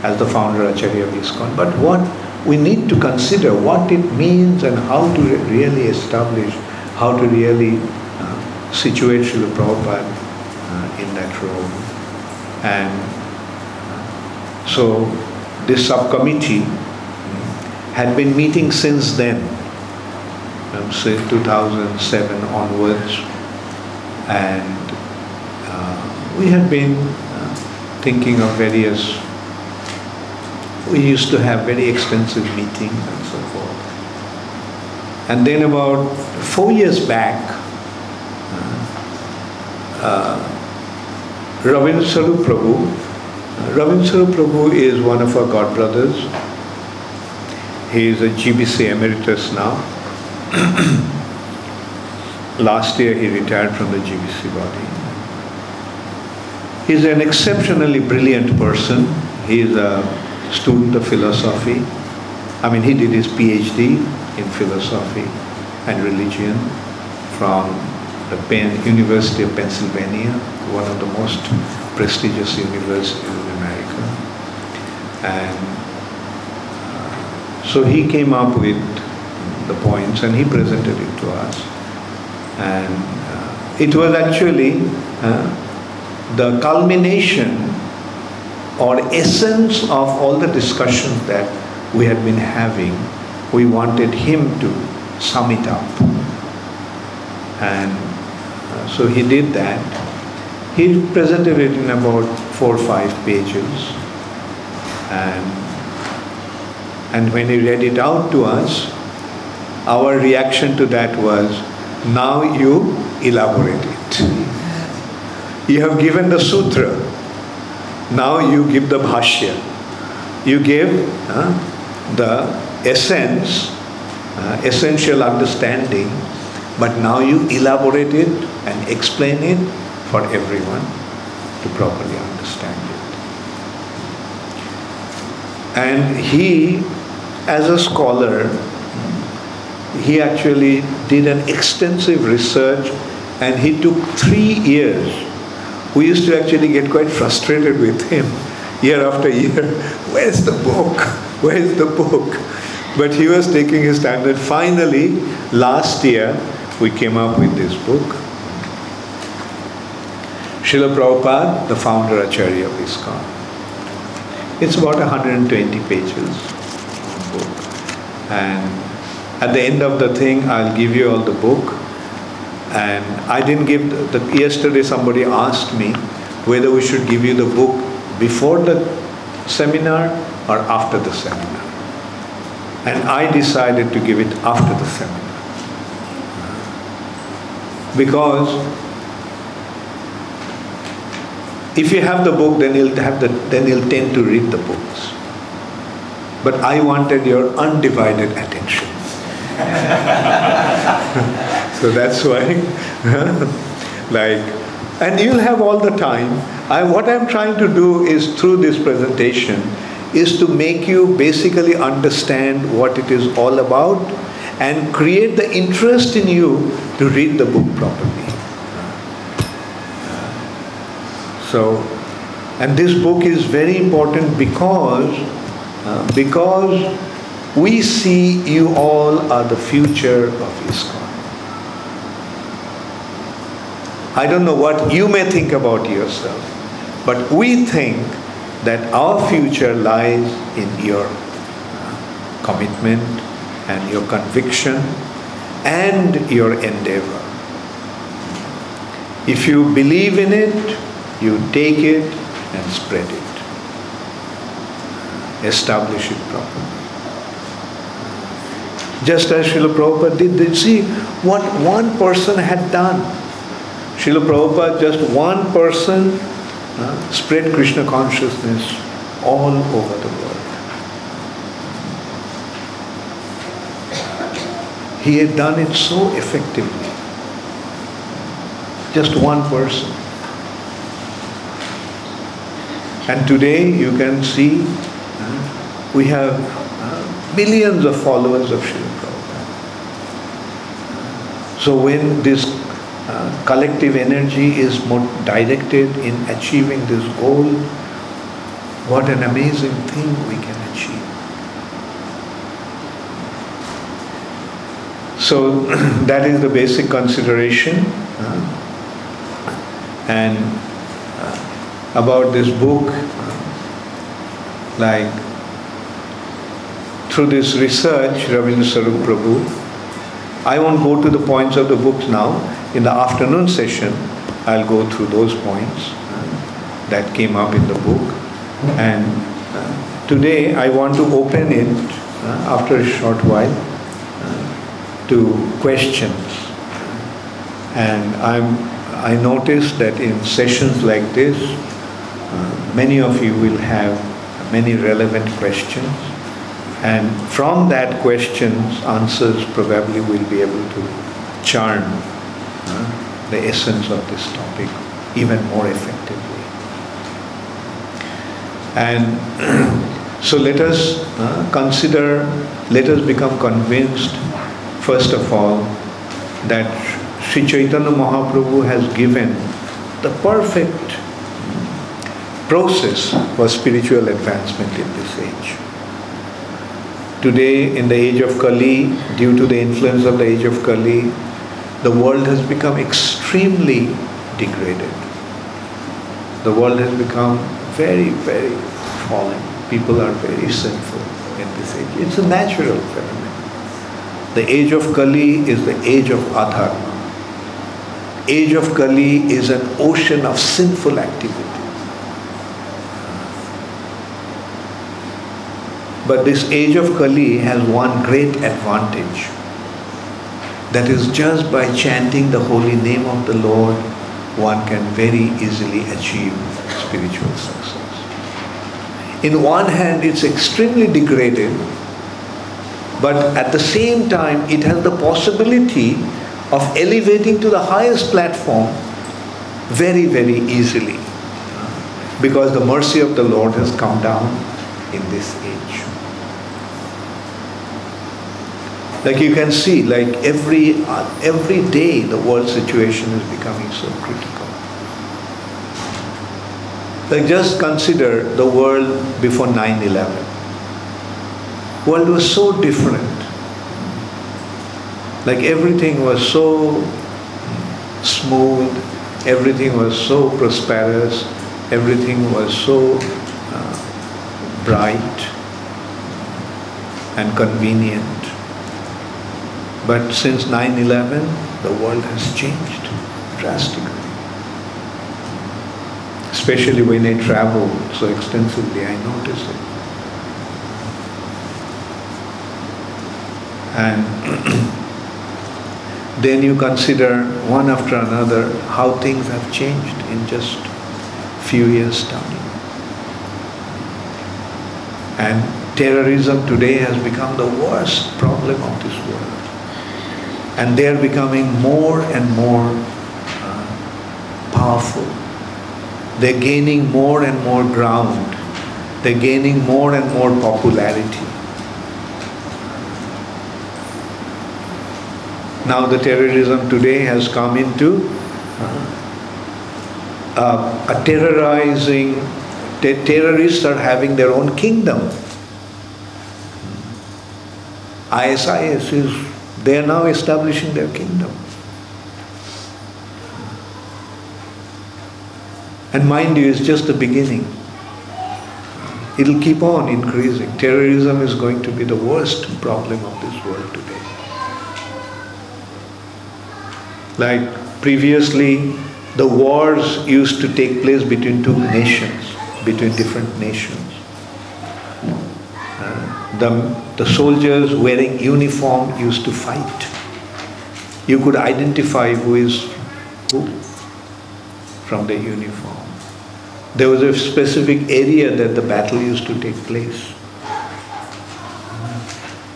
as the founder Acharya of ISKCON. But what we need to consider what it means and how to re- really establish, how to really uh, situate Srila Prabhupada uh, in that role. And uh, so this subcommittee had been meeting since then, um, since 2007 onwards, and uh, we had been uh, thinking of various we used to have very extensive meetings and so forth. And then about four years back, uh, uh, Ravindra Prabhu, Ravindra Prabhu is one of our god brothers. He is a GBC emeritus now. Last year he retired from the GBC body. He's an exceptionally brilliant person. He's a student of philosophy. I mean, he did his PhD in philosophy and religion from the Penn University of Pennsylvania, one of the most prestigious universities in America. And uh, so he came up with the points and he presented it to us. And uh, it was actually uh, the culmination or essence of all the discussions that we had been having, we wanted him to sum it up. And uh, so he did that. He presented it in about four or five pages. And, and when he read it out to us, our reaction to that was, now you elaborate it. You have given the sutra, now you give the bhashya. You give uh, the essence, uh, essential understanding, but now you elaborate it and explain it for everyone to properly understand it. And he, as a scholar, he actually did an extensive research and he took three years we used to actually get quite frustrated with him year after year. Where's the book? Where's the book? But he was taking his time. And finally, last year, we came up with this book. Srila Prabhupada, the founder Acharya of ISKCON. It's about 120 pages book. And at the end of the thing, I'll give you all the book and I didn't give, the, the, yesterday somebody asked me whether we should give you the book before the seminar or after the seminar. And I decided to give it after the seminar. Because if you have the book, then you'll have the, then you'll tend to read the books. But I wanted your undivided attention. So that's why, like, and you'll have all the time. I, what I'm trying to do is through this presentation is to make you basically understand what it is all about and create the interest in you to read the book properly. So, and this book is very important because uh, because we see you all are the future of ISKCON. I don't know what you may think about yourself, but we think that our future lies in your commitment and your conviction and your endeavor. If you believe in it, you take it and spread it. Establish it properly. Just as Srila Prabhupada did, did see what one person had done Srila Prabhupada, just one person, uh, spread Krishna consciousness all over the world. He had done it so effectively. Just one person. And today you can see uh, we have uh, of followers of Prabhupada. So when this uh, collective energy is more directed in achieving this goal, what an amazing thing we can achieve. So that is the basic consideration. Uh, and uh, about this book, uh, like through this research, Ravindra Sarup Prabhu I won't go to the points of the books now. In the afternoon session, I'll go through those points that came up in the book. And uh, today I want to open it uh, after a short while uh, to questions. And I'm, I noticed that in sessions like this, many of you will have many relevant questions. And from that questions, answers probably will be able to charm uh, the essence of this topic even more effectively. And so let us uh, consider, let us become convinced, first of all, that Sri Chaitanya Mahaprabhu has given the perfect process for spiritual advancement in this age. Today, in the age of Kali, due to the influence of the age of Kali, the world has become extremely degraded. The world has become very, very fallen. People are very sinful in this age. It's a natural phenomenon. The age of Kali is the age of adharma. Age of Kali is an ocean of sinful activity. But this age of Kali has one great advantage. That is just by chanting the holy name of the Lord, one can very easily achieve spiritual success. In one hand, it's extremely degraded, but at the same time, it has the possibility of elevating to the highest platform very, very easily because the mercy of the Lord has come down in this age. Like you can see, like every every day, the world situation is becoming so critical. Like just consider the world before 9/11. World was so different. Like everything was so smooth, everything was so prosperous, everything was so uh, bright and convenient. But since 9-11, the world has changed drastically. Especially when I travel so extensively, I notice it. And then you consider one after another how things have changed in just few years' time. And terrorism today has become the worst problem of this world and they are becoming more and more uh, powerful. They're gaining more and more ground. They're gaining more and more popularity. Now the terrorism today has come into uh, a terrorizing, ter- terrorists are having their own kingdom. ISIS is they are now establishing their kingdom. And mind you, it's just the beginning. It'll keep on increasing. Terrorism is going to be the worst problem of this world today. Like previously, the wars used to take place between two nations, between different nations. The the soldiers wearing uniform used to fight. You could identify who is who from the uniform. There was a specific area that the battle used to take place.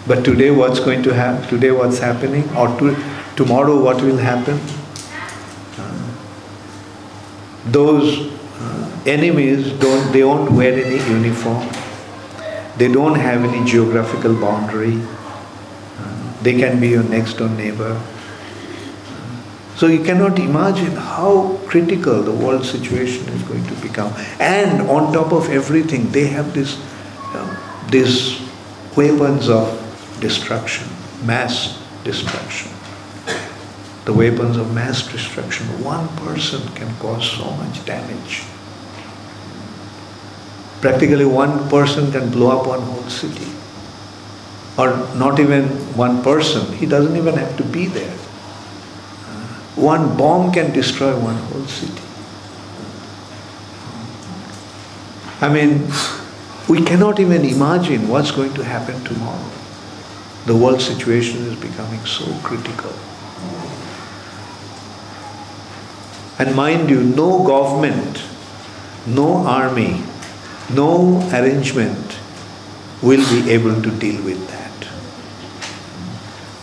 But today what's going to happen? Today what's happening? Or to, tomorrow what will happen? Those uh, enemies don't, they don't wear any uniform they don't have any geographical boundary. They can be your next door neighbor. So you cannot imagine how critical the world situation is going to become. And on top of everything, they have this, uh, these weapons of destruction, mass destruction. The weapons of mass destruction. One person can cause so much damage. Practically one person can blow up one whole city. Or not even one person, he doesn't even have to be there. Uh, one bomb can destroy one whole city. I mean, we cannot even imagine what's going to happen tomorrow. The world situation is becoming so critical. And mind you, no government, no army, no arrangement will be able to deal with that.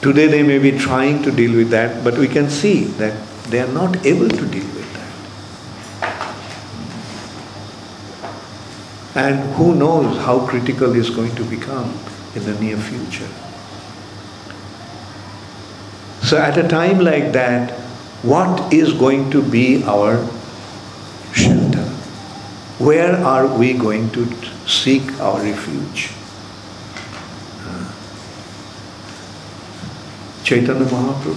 Today they may be trying to deal with that, but we can see that they are not able to deal with that. And who knows how critical is going to become in the near future. So at a time like that, what is going to be our? Where are we going to seek our refuge? Chaitanya Mahaprabhu,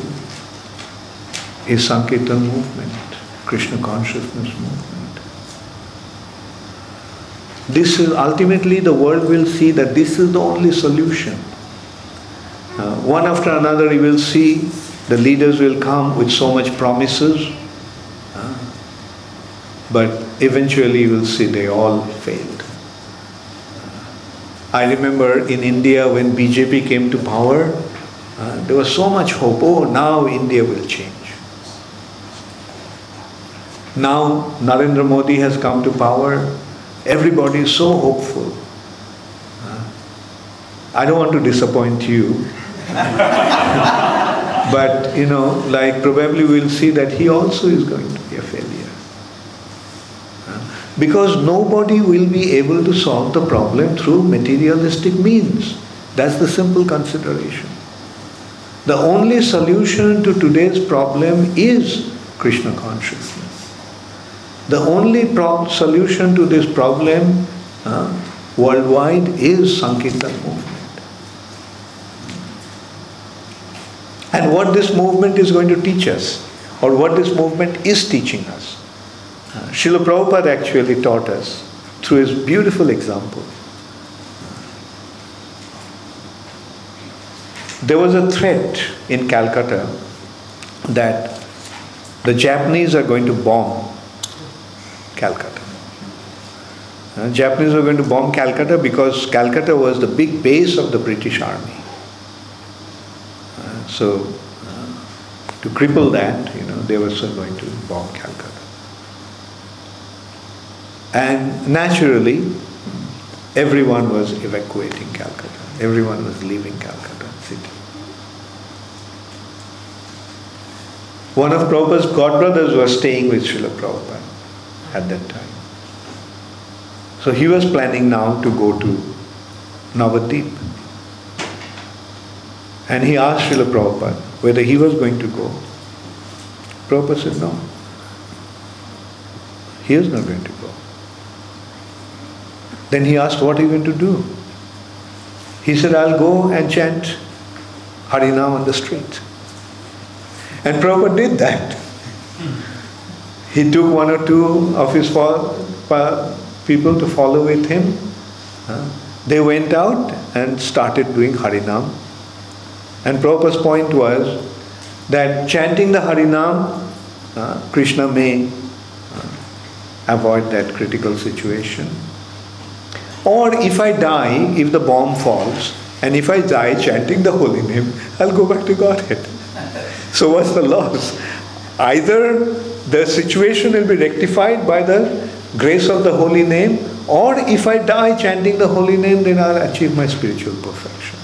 his Sankirtan movement, Krishna consciousness movement. This is ultimately the world will see that this is the only solution. Uh, one after another, you will see the leaders will come with so much promises, uh, but eventually you will see they all failed. I remember in India when BJP came to power, uh, there was so much hope. Oh, now India will change. Now Narendra Modi has come to power. Everybody is so hopeful. Uh, I don't want to disappoint you. but, you know, like probably we'll see that he also is going to be a failure. Uh, because nobody will be able to solve the problem through materialistic means. That's the simple consideration. The only solution to today's problem is Krishna consciousness. The only pro- solution to this problem uh, worldwide is Sankirtan movement. And what this movement is going to teach us, or what this movement is teaching us. Uh, Srila Prabhupada actually taught us through his beautiful example. There was a threat in Calcutta that the Japanese are going to bomb Calcutta. Uh, Japanese were going to bomb Calcutta because Calcutta was the big base of the British army. Uh, so, uh, to cripple that, you know, they were going to bomb Calcutta. And naturally, everyone was evacuating Calcutta. Everyone was leaving Calcutta city. One of Prabhupada's godbrothers was staying with Srila Prabhupada at that time. So he was planning now to go to Navadip. And he asked Srila Prabhupada whether he was going to go. Prabhupada said no. He is not going to go. Then he asked, What are you going to do? He said, I'll go and chant Harinam on the street. And Prabhupada did that. He took one or two of his people to follow with him. They went out and started doing Harinam. And Prabhupada's point was that chanting the Harinam, Krishna may avoid that critical situation. Or if I die, if the bomb falls, and if I die chanting the holy name, I'll go back to Godhead. So what's the loss? Either the situation will be rectified by the grace of the holy name, or if I die chanting the holy name, then I'll achieve my spiritual perfection.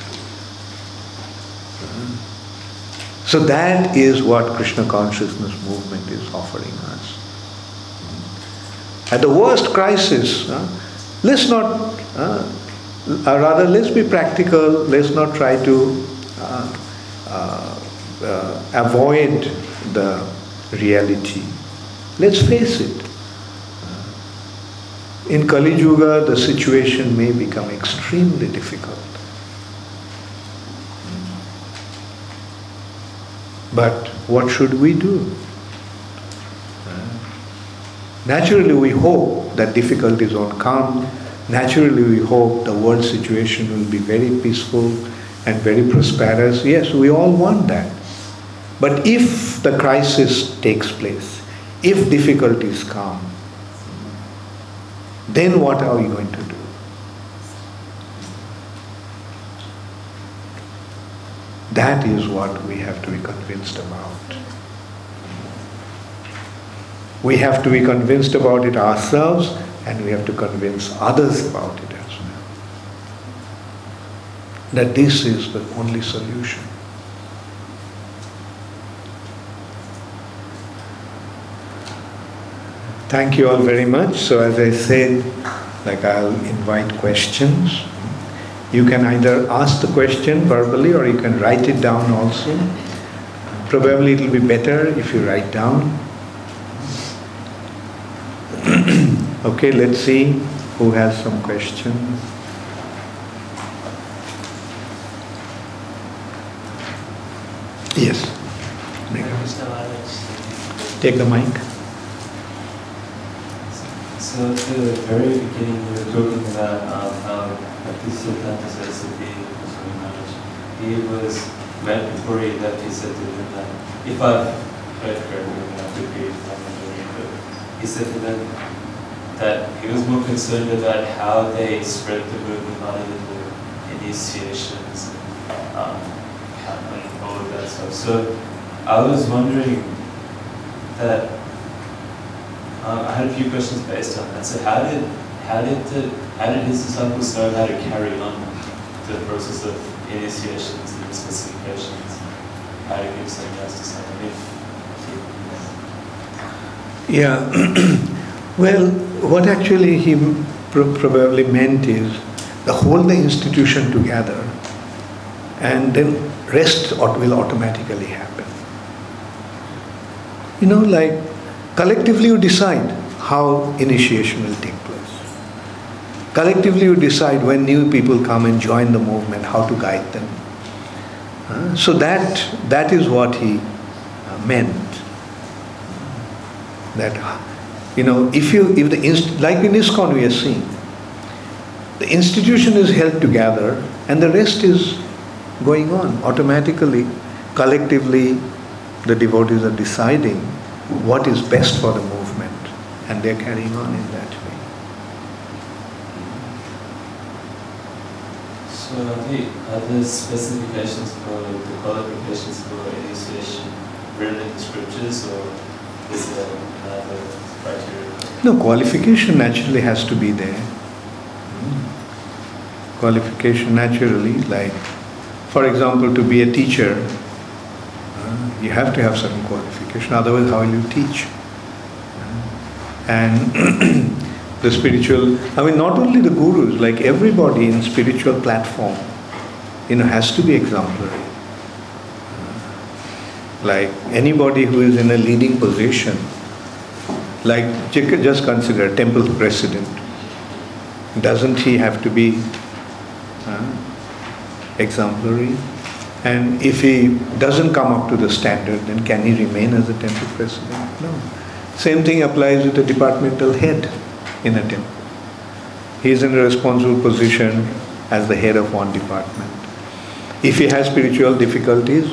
So that is what Krishna consciousness movement is offering us. At the worst crisis, let's not, uh, uh, rather let's be practical, let's not try to uh, uh, avoid the reality. Let's face it. In Kali Yuga, the situation may become extremely difficult. But what should we do? Naturally, we hope that difficulties won't come. Naturally, we hope the world situation will be very peaceful and very prosperous. Yes, we all want that. But if the crisis takes place, if difficulties come, then what are we going to do? That is what we have to be convinced about. We have to be convinced about it ourselves and we have to convince others about it as well. That this is the only solution. Thank you all very much. So, as I said, like I'll invite questions. You can either ask the question verbally or you can write it down also. Probably it will be better if you write down. Okay, let's see who has some questions. Yes. Take the mic. So at the very beginning, you were talking about um, how Bhaktisiddhanta Saraswati Goswami Maharaj, he was, when before he left, he said to them that, if I've read correctly, I doing it, but he said to them that he was more concerned about how they spread the movement other than the initiations and um, and all of that stuff. So I was wondering that um, I had a few questions based on that. So how did how did the how did his disciples know how to carry on the process of initiations and specifications? How to give to someone if Yeah. well, what actually he pro- probably meant is the hold the institution together and then rest will automatically happen. You know, like collectively you decide how initiation will take place. Collectively you decide when new people come and join the movement, how to guide them. Uh, so that, that is what he uh, meant that you know if you if the inst- like in ISKCON we are seeing the institution is held together and the rest is going on automatically collectively the devotees are deciding what is best for the movement and they're carrying on in that way. So are there the specifications for the qualifications for initiation written in the scriptures or is there another criteria? no qualification naturally has to be there qualification naturally like for example to be a teacher uh, you have to have certain qualification otherwise how will you teach and the spiritual i mean not only the gurus like everybody in spiritual platform you know has to be exemplary like anybody who is in a leading position like just consider a temple president doesn't he have to be uh, exemplary and if he doesn't come up to the standard then can he remain as a temple president no same thing applies with a departmental head in a temple. He is in a responsible position as the head of one department. If he has spiritual difficulties,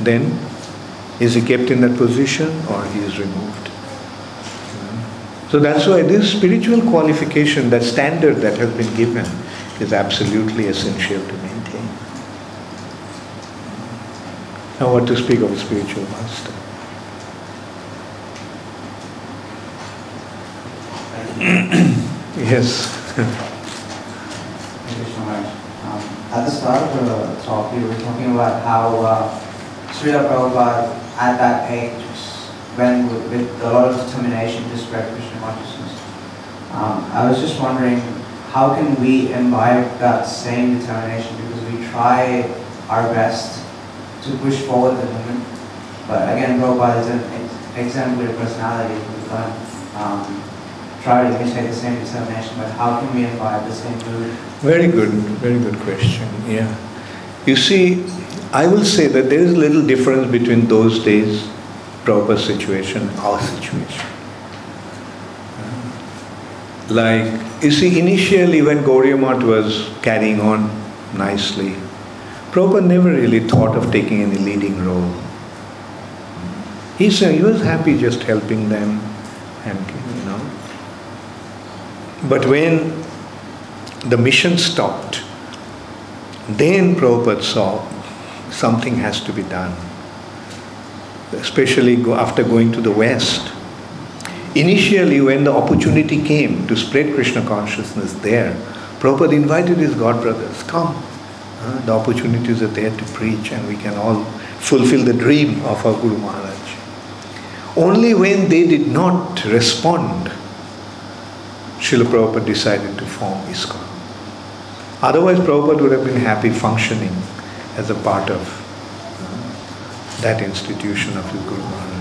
then is he kept in that position or he is removed? So that's why this spiritual qualification, that standard that has been given, is absolutely essential to maintain. Now, what to speak of a spiritual master? Yes. Thank you so much. Um, at the start of the talk, you were talking about how uh, Srila Prabhupada at that age went with, with a lot of determination to spread Krishna consciousness. Um, I was just wondering, how can we imbibe that same determination? Because we try our best to push forward the movement. But again, Prabhupada is an exemplary personality who can um, try to imitate the same determination, but how can we imbibe the same mood? Very good, very good question. Yeah. You see, I will say that there is little difference between those days, Prabhupada's situation, our situation. Like, you see, initially when Gaudiya Math was carrying on nicely, Prabhupada never really thought of taking any leading role. He said he was happy just helping them and, you know. But when the mission stopped, then Prabhupada saw something has to be done, especially after going to the West. Initially, when the opportunity came to spread Krishna consciousness there, Prabhupada invited his god brothers, come. Uh, the opportunities are there to preach, and we can all fulfill the dream of our Guru Maharaj. Only when they did not respond, Srila Prabhupada decided to form ISKCON. Otherwise, Prabhupada would have been happy functioning as a part of uh, that institution of his Guru Maharaj.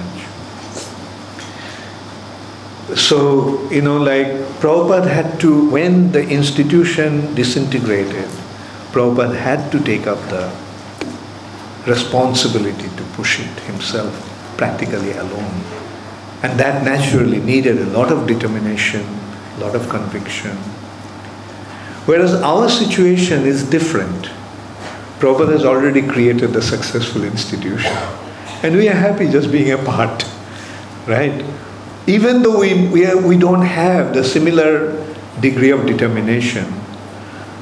So, you know, like Prabhupada had to, when the institution disintegrated, Prabhupada had to take up the responsibility to push it himself practically alone. And that naturally needed a lot of determination, a lot of conviction. Whereas our situation is different. Prabhupada has already created a successful institution. And we are happy just being a part, right? Even though we, we, are, we don't have the similar degree of determination,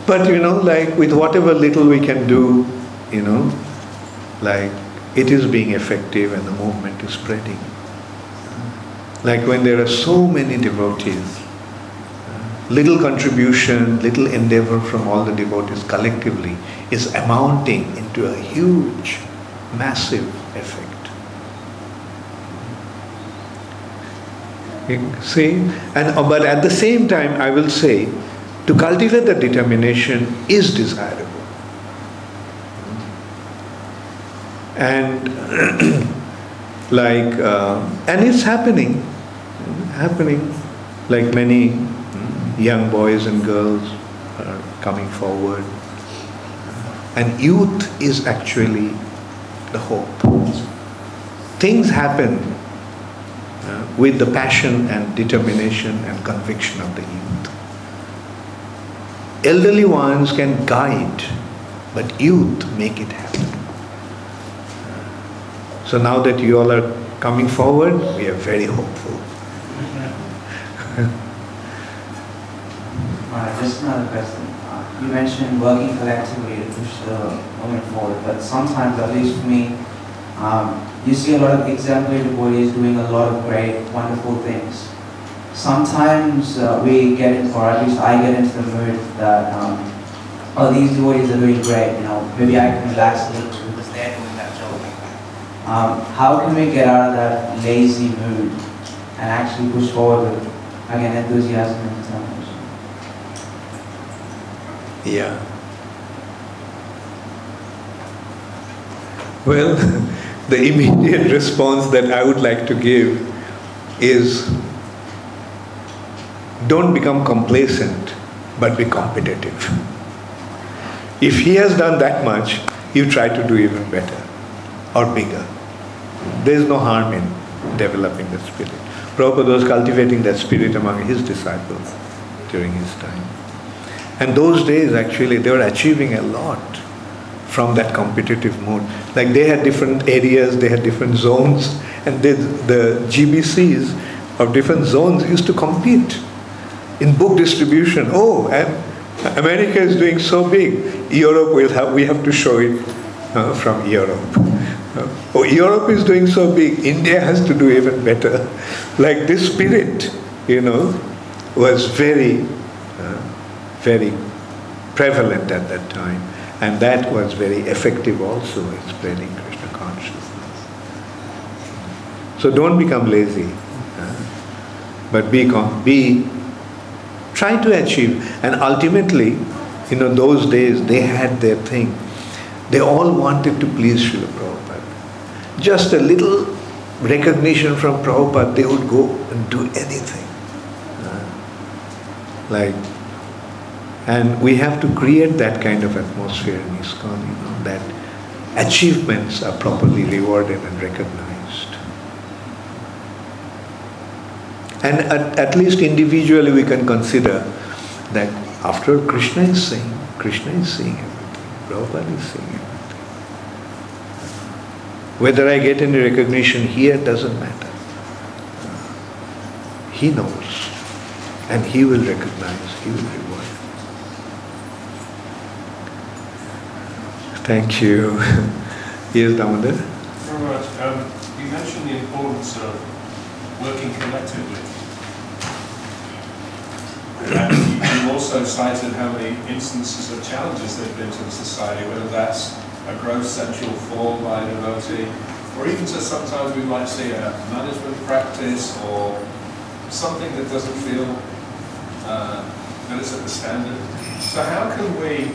but you know, like with whatever little we can do, you know, like it is being effective and the movement is spreading. Like when there are so many devotees, little contribution, little endeavor from all the devotees collectively is amounting into a huge, massive effect. See, and uh, but at the same time, I will say, to cultivate the determination is desirable. And like, uh, and it's happening, happening, like many young boys and girls are coming forward. And youth is actually the hope. Things happen with the passion and determination and conviction of the youth. Elderly ones can guide, but youth make it happen. So now that you all are coming forward, we are very hopeful. Uh, just another question. Uh, you mentioned working collectively to push the movement forward, but sometimes, at least for me, um, you see a lot of exemplary devotees doing a lot of great, wonderful things. Sometimes uh, we get into, or at least I get into the mood that, um, oh, these devotees are doing great, you know, maybe I can relax a little too because they're doing that job. Um, how can we get out of that lazy mood and actually push forward with, again, enthusiasm and determination? Yeah. Well, the immediate response that I would like to give is don't become complacent, but be competitive. If he has done that much, you try to do even better or bigger. There is no harm in developing the spirit. Prabhupada was cultivating that spirit among his disciples during his time. And those days, actually, they were achieving a lot from that competitive mode. Like they had different areas, they had different zones, and they, the GBCs of different zones used to compete in book distribution. Oh, America is doing so big. Europe will have, we have to show it uh, from Europe. Uh, oh, Europe is doing so big. India has to do even better. Like this spirit, you know, was very, uh, very prevalent at that time. And that was very effective also in spreading Krishna consciousness. So don't become lazy, but be, be try to achieve. And ultimately, you know, those days they had their thing. They all wanted to please Srila Prabhupada. Just a little recognition from Prabhupada, they would go and do anything. Like, and we have to create that kind of atmosphere in ISKCON, you know, that achievements are properly rewarded and recognized. And at, at least individually we can consider that after Krishna is saying, Krishna is seeing everything, Prabhupada is seeing everything. Whether I get any recognition here doesn't matter. He knows and he will recognize, he will reward. Thank you. yes, Damodar? Much. Um, you mentioned the importance of working collectively. And you- also cited how many instances of challenges there have been to the society, whether that's a gross sexual form by a devotee, or even just sometimes we might see a management practice or something that doesn't feel uh, that it's at the standard. So how can we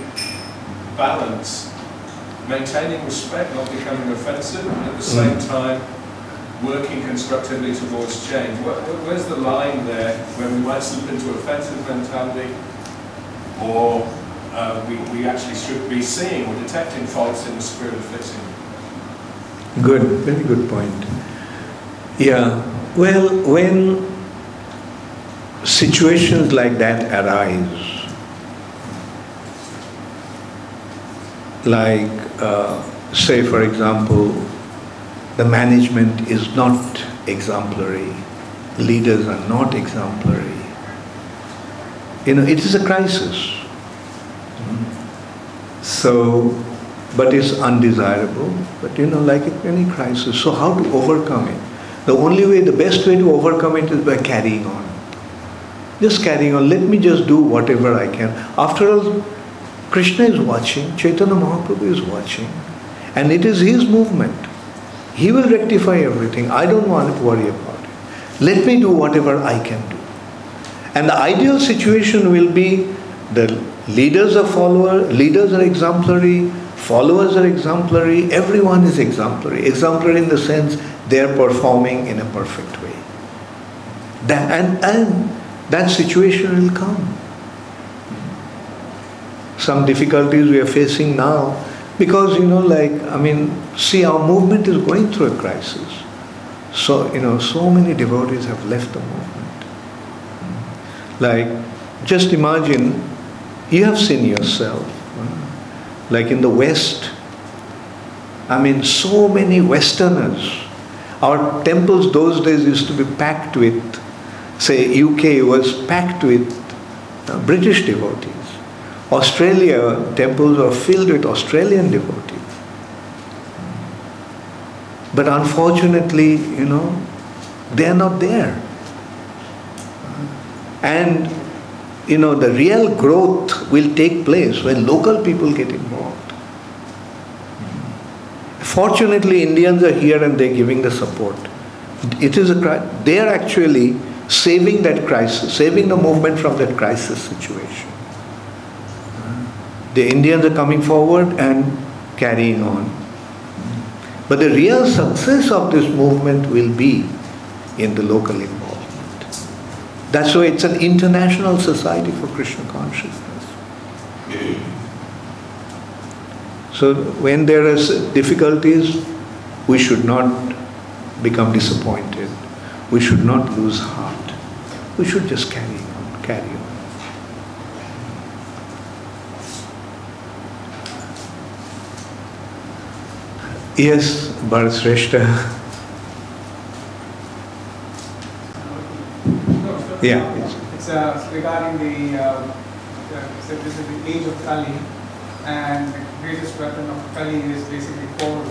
balance maintaining respect, not becoming offensive, and at the same time working constructively towards change? Where- where's the line there where we might slip into offensive mentality or uh, we, we actually should be seeing or detecting faults in the spirit of fixing? Good, very good point. Yeah, well, when situations like that arise, like, uh, say, for example, the management is not exemplary, leaders are not exemplary, you know, it is a crisis. So, but it's undesirable. But you know, like any crisis. So, how to overcome it? The only way, the best way to overcome it is by carrying on. Just carrying on. Let me just do whatever I can. After all, Krishna is watching, Chaitanya Mahaprabhu is watching, and it is his movement. He will rectify everything. I don't want to worry about it. Let me do whatever I can do. And the ideal situation will be the leaders are follower, leaders are exemplary, followers are exemplary, everyone is exemplary. Exemplary in the sense they are performing in a perfect way. That, and, and that situation will come. Some difficulties we are facing now because, you know, like, I mean, see, our movement is going through a crisis. So, you know, so many devotees have left the movement. Like, just imagine, you have seen yourself, like in the West, I mean, so many Westerners. Our temples those days used to be packed with, say, UK was packed with uh, British devotees. Australia, temples were filled with Australian devotees. But unfortunately, you know, they are not there. And, you know, the real growth will take place when local people get involved. Fortunately, Indians are here and they're giving the support. It is a cri- they are actually saving that crisis, saving the movement from that crisis situation. The Indians are coming forward and carrying on. But the real success of this movement will be in the local involvement. That's why it's an international society for Krishna consciousness. So when there are difficulties, we should not become disappointed. We should not lose heart. We should just carry on, carry on. Yes, Bharat. Yeah. it's- uh, regarding the, uh, uh, so this is the age of Kali, and the greatest weapon of Kali is basically quarrel.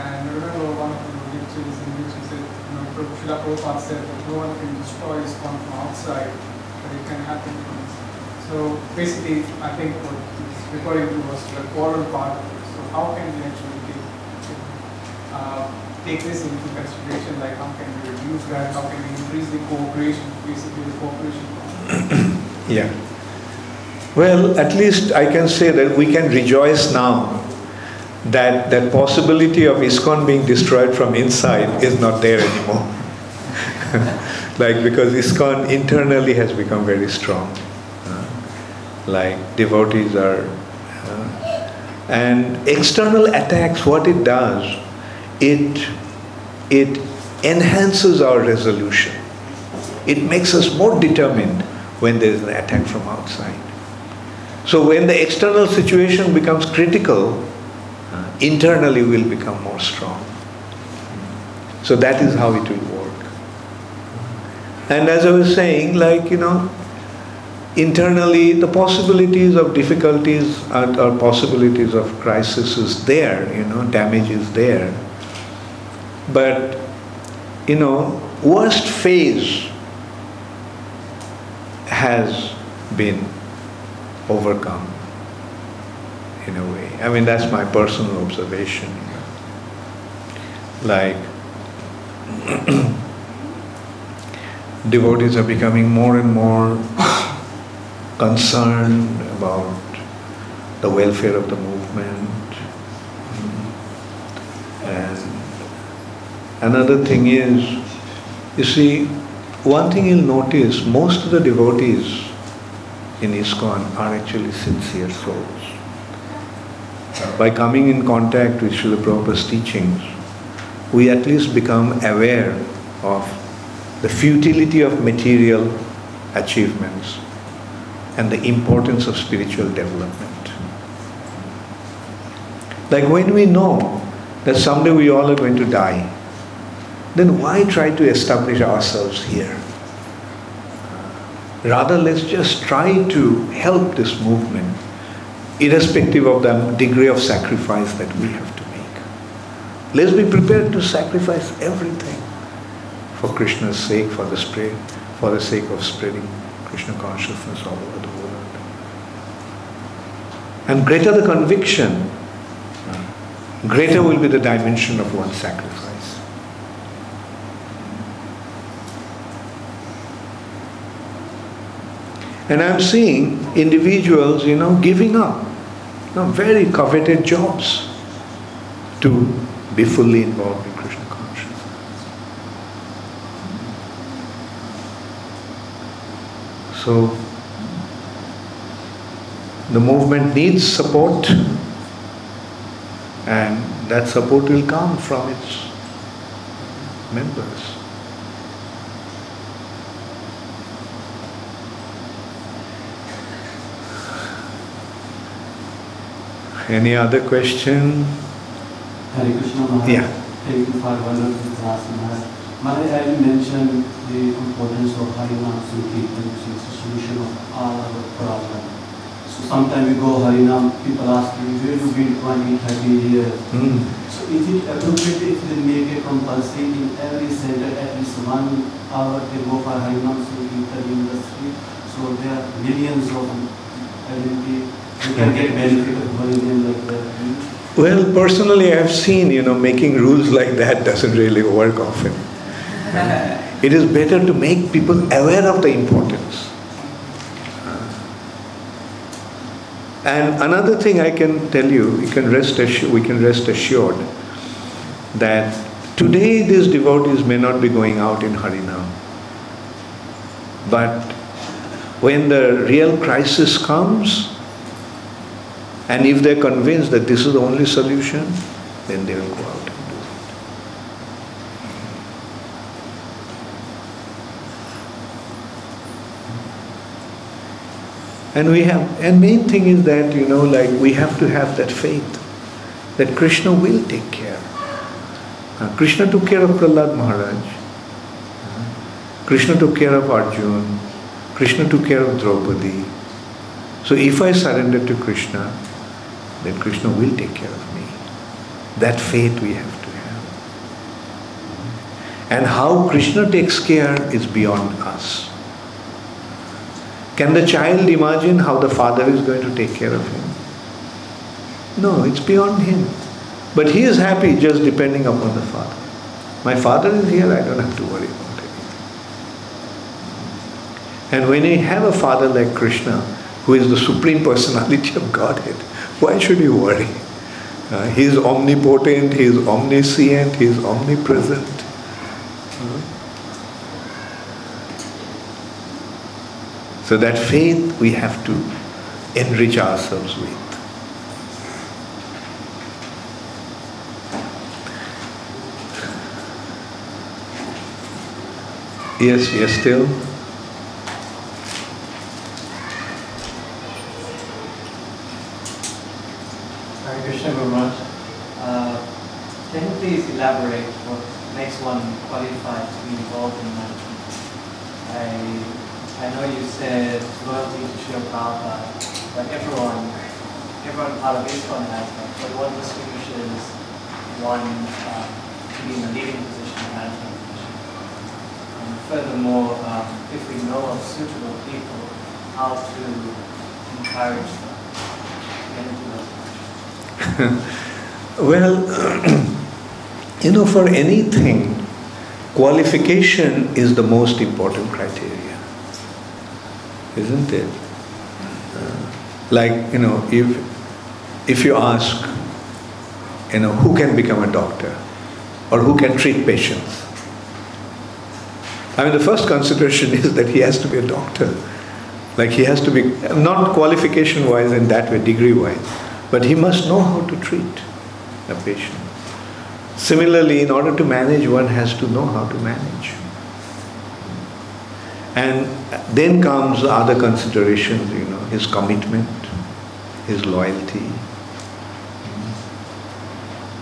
And remember one of the lectures in which he said, you know, Srila Prabhupada said that no one can destroy ISKCON from outside, but it can happen from inside. So basically, I think what he's referring to was the quarrel part. So how can we actually uh, take this into consideration, like how can we reduce that, how can we increase the cooperation, basically the cooperation? Yeah. Well, at least I can say that we can rejoice now that that possibility of ISKCON being destroyed from inside is not there anymore. like because ISKCON internally has become very strong. Like devotees are, And external attacks, what it does, it, it enhances our resolution. It makes us more determined when there is an attack from outside. So when the external situation becomes critical, uh, internally we'll become more strong. So that is how it will work. And as I was saying, like, you know, internally the possibilities of difficulties or possibilities of crisis is there, you know, damage is there. But, you know, worst phase has been overcome in a way. I mean, that's my personal observation. Like, devotees are becoming more and more concerned about the welfare of the movement. Mm. And another thing is, you see, one thing you'll notice, most of the devotees in ISKCON are actually sincere souls. By coming in contact with Srila Prabhupada's teachings, we at least become aware of the futility of material achievements and the importance of spiritual development. Like when we know that someday we all are going to die, then why try to establish ourselves here? Rather, let's just try to help this movement, irrespective of the degree of sacrifice that we have to make. Let's be prepared to sacrifice everything for Krishna's sake, for the spread, for the sake of spreading Krishna consciousness all over the world. And greater the conviction, greater will be the dimension of one's sacrifice. And I'm seeing individuals, you know, giving up you know, very coveted jobs to be fully involved in Krishna consciousness. So, the movement needs support, and that support will come from its members. Any other question? Hare Krishna Maharaj. Yeah. Thank you for wonderful class Maharaj. I mentioned the importance of Harinam Sankirtan, which is the solution of all our problems. So sometimes we go Harinam, people ask me, where you been 20, 30 years? Hmm. So is it appropriate if they make a compulsory in every center, at least one hour they go for Harinam Sankirtan in the street? So there are millions of, I can get benefit of Harinam like that. Well, personally, I've seen, you know, making rules like that doesn't really work often. It is better to make people aware of the importance. And another thing I can tell you, you can rest assured, we can rest assured that today these devotees may not be going out in Harinam. But when the real crisis comes, and if they're convinced that this is the only solution, then they will go out and do it. And we have, and main thing is that, you know, like we have to have that faith that Krishna will take care. Uh, Krishna took care of Prahlad Maharaj. Uh, Krishna took care of Arjun. Krishna took care of Draupadi. So if I surrender to Krishna, then Krishna will take care of me. That faith we have to have. And how Krishna takes care is beyond us. Can the child imagine how the father is going to take care of him? No, it's beyond him. But he is happy just depending upon the father. My father is here, I don't have to worry about anything. And when you have a father like Krishna, who is the supreme personality of Godhead, why should you worry? Uh, he is omnipotent, he is omniscient, he is omnipresent. Uh-huh. So that faith we have to enrich ourselves with. Yes, yes, still. Said loyalty to Srila Prabhupada, but everyone, everyone part of ISKCON has that. But what distinguishes one uh, to be in a leading position, a management position? And furthermore, um, if we know of suitable people, how to encourage them into those positions? Well, you know, for anything, qualification is the most important criteria, isn't it? Uh, like, you know, if, if you ask, you know, who can become a doctor or who can treat patients? I mean, the first consideration is that he has to be a doctor. Like, he has to be, not qualification wise in that way, degree wise, but he must know how to treat a patient. Similarly, in order to manage, one has to know how to manage. And then comes other considerations, you know, his commitment, his loyalty.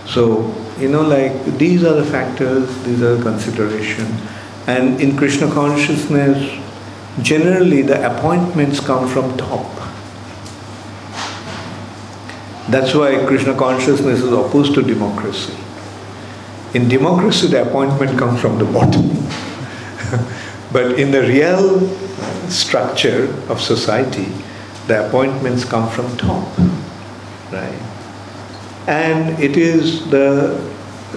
So, you know, like these are the factors, these are the considerations. And in Krishna consciousness, generally the appointments come from top. That's why Krishna consciousness is opposed to democracy. In democracy, the appointment comes from the bottom. But in the real structure of society, the appointments come from top. Right? And it is the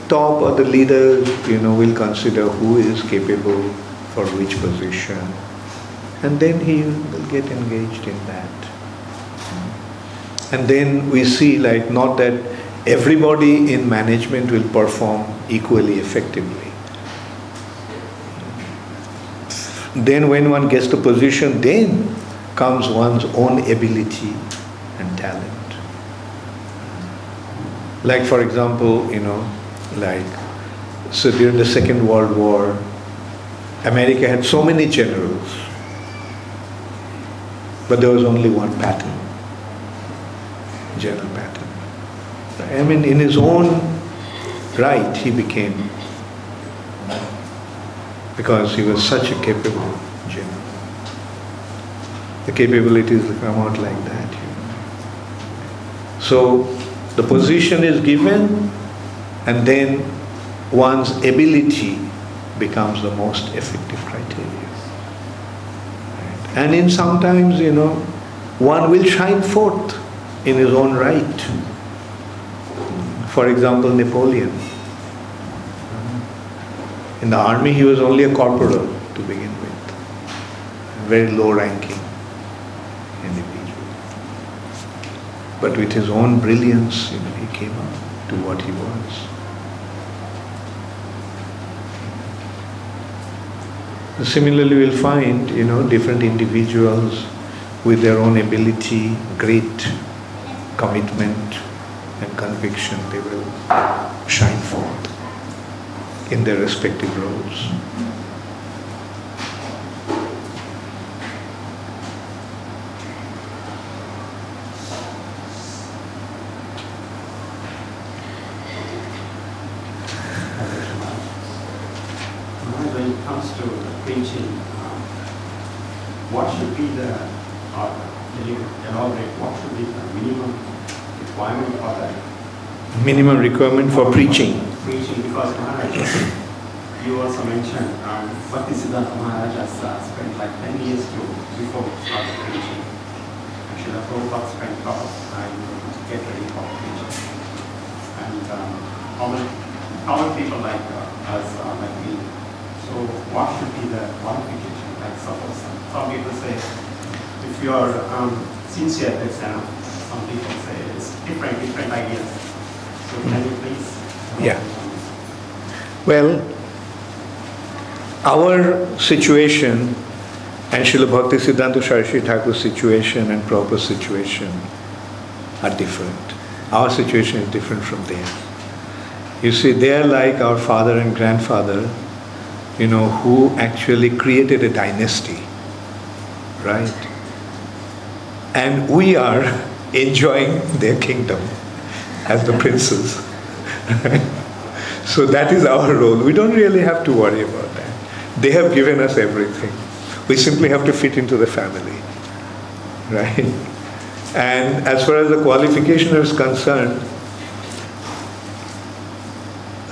top or the leaders, you know, will consider who is capable for which position. And then he will get engaged in that. And then we see like not that everybody in management will perform equally effectively. Then when one gets the position, then comes one's own ability and talent. Like for example, you know, like so during the Second World War, America had so many generals, but there was only one Patton. General Patton. I mean, in his own right, he became, because he was such a capable general. The capabilities come out like that. So the position is given, and then one's ability becomes the most effective criteria. Right. And in sometimes, you know, one will shine forth in his own right. For example, Napoleon. In the army, he was only a corporal to begin with, very low ranking individual. But with his own brilliance, you know, he came up to what he was. Similarly, we'll find, you know, different individuals with their own ability, great commitment and conviction, they will shine forth in their respective roles. When it comes to preaching, um, what should be the, or can you elaborate, what should be the minimum requirement for that Minimum requirement for preaching. Because Maharaj, you also mentioned, um, Bhakti Siddhanta Maharaj has uh, spent like 10 years to, before started preaching. Actually, Prabhupada spent a lot of time to get ready for preaching. And um, common, common people like uh, us, uh, like me. So what should be the qualification? Like suppose some, some people say, if you are um, sincere, that's enough. Some people say it's different, different ideas. So can you please? Yeah. Well, our situation and Srila Bhakti Siddhanta Saraswati Thakur's situation and Prabhupada's situation are different. Our situation is different from theirs. You see, they are like our father and grandfather you know, who actually created a dynasty, right? And we are enjoying their kingdom as the princes. so that is our role. We don't really have to worry about that. They have given us everything. We simply have to fit into the family, right? And as far as the qualification is concerned,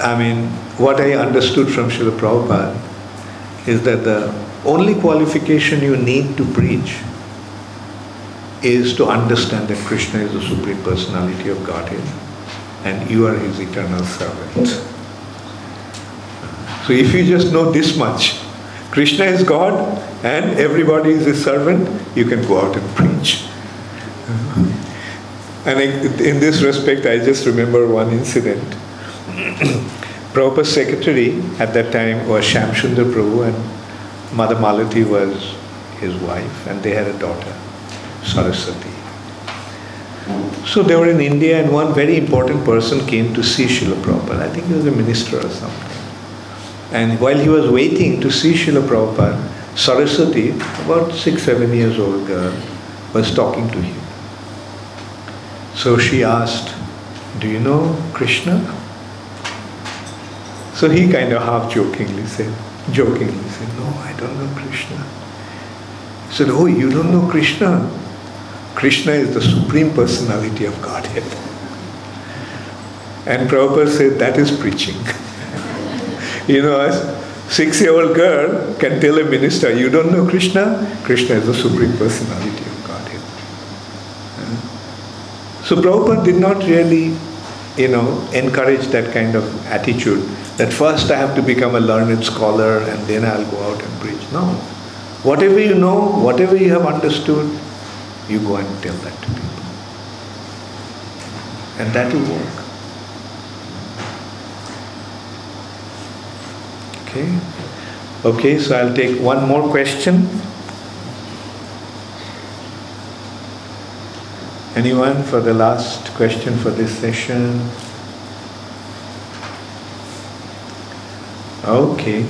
I mean, what I understood from Srila Prabhupada is that the only qualification you need to preach is to understand that Krishna is the Supreme Personality of Godhead and you are his eternal servant. So if you just know this much, Krishna is God and everybody is his servant, you can go out and preach. And in this respect, I just remember one incident. Prabhupada's secretary at that time was Shamsundar Prabhu and Mother Malati was his wife and they had a daughter, Saraswati. So they were in India and one very important person came to see Srila Prabhupada. I think he was a minister or something. And while he was waiting to see Srila Prabhupada, Saraswati, about six, seven years old girl, was talking to him. So she asked, Do you know Krishna? So he kind of half jokingly said, jokingly said, No, I don't know Krishna. He said, Oh, you don't know Krishna? Krishna is the Supreme Personality of Godhead. And Prabhupada said, That is preaching. you know, a six year old girl can tell a minister, You don't know Krishna? Krishna is the Supreme Personality of Godhead. Hmm? So Prabhupada did not really, you know, encourage that kind of attitude that first I have to become a learned scholar and then I'll go out and preach. No. Whatever you know, whatever you have understood, you go and tell that to people. And that will work. Okay. Okay, so I'll take one more question. Anyone for the last question for this session? Okay.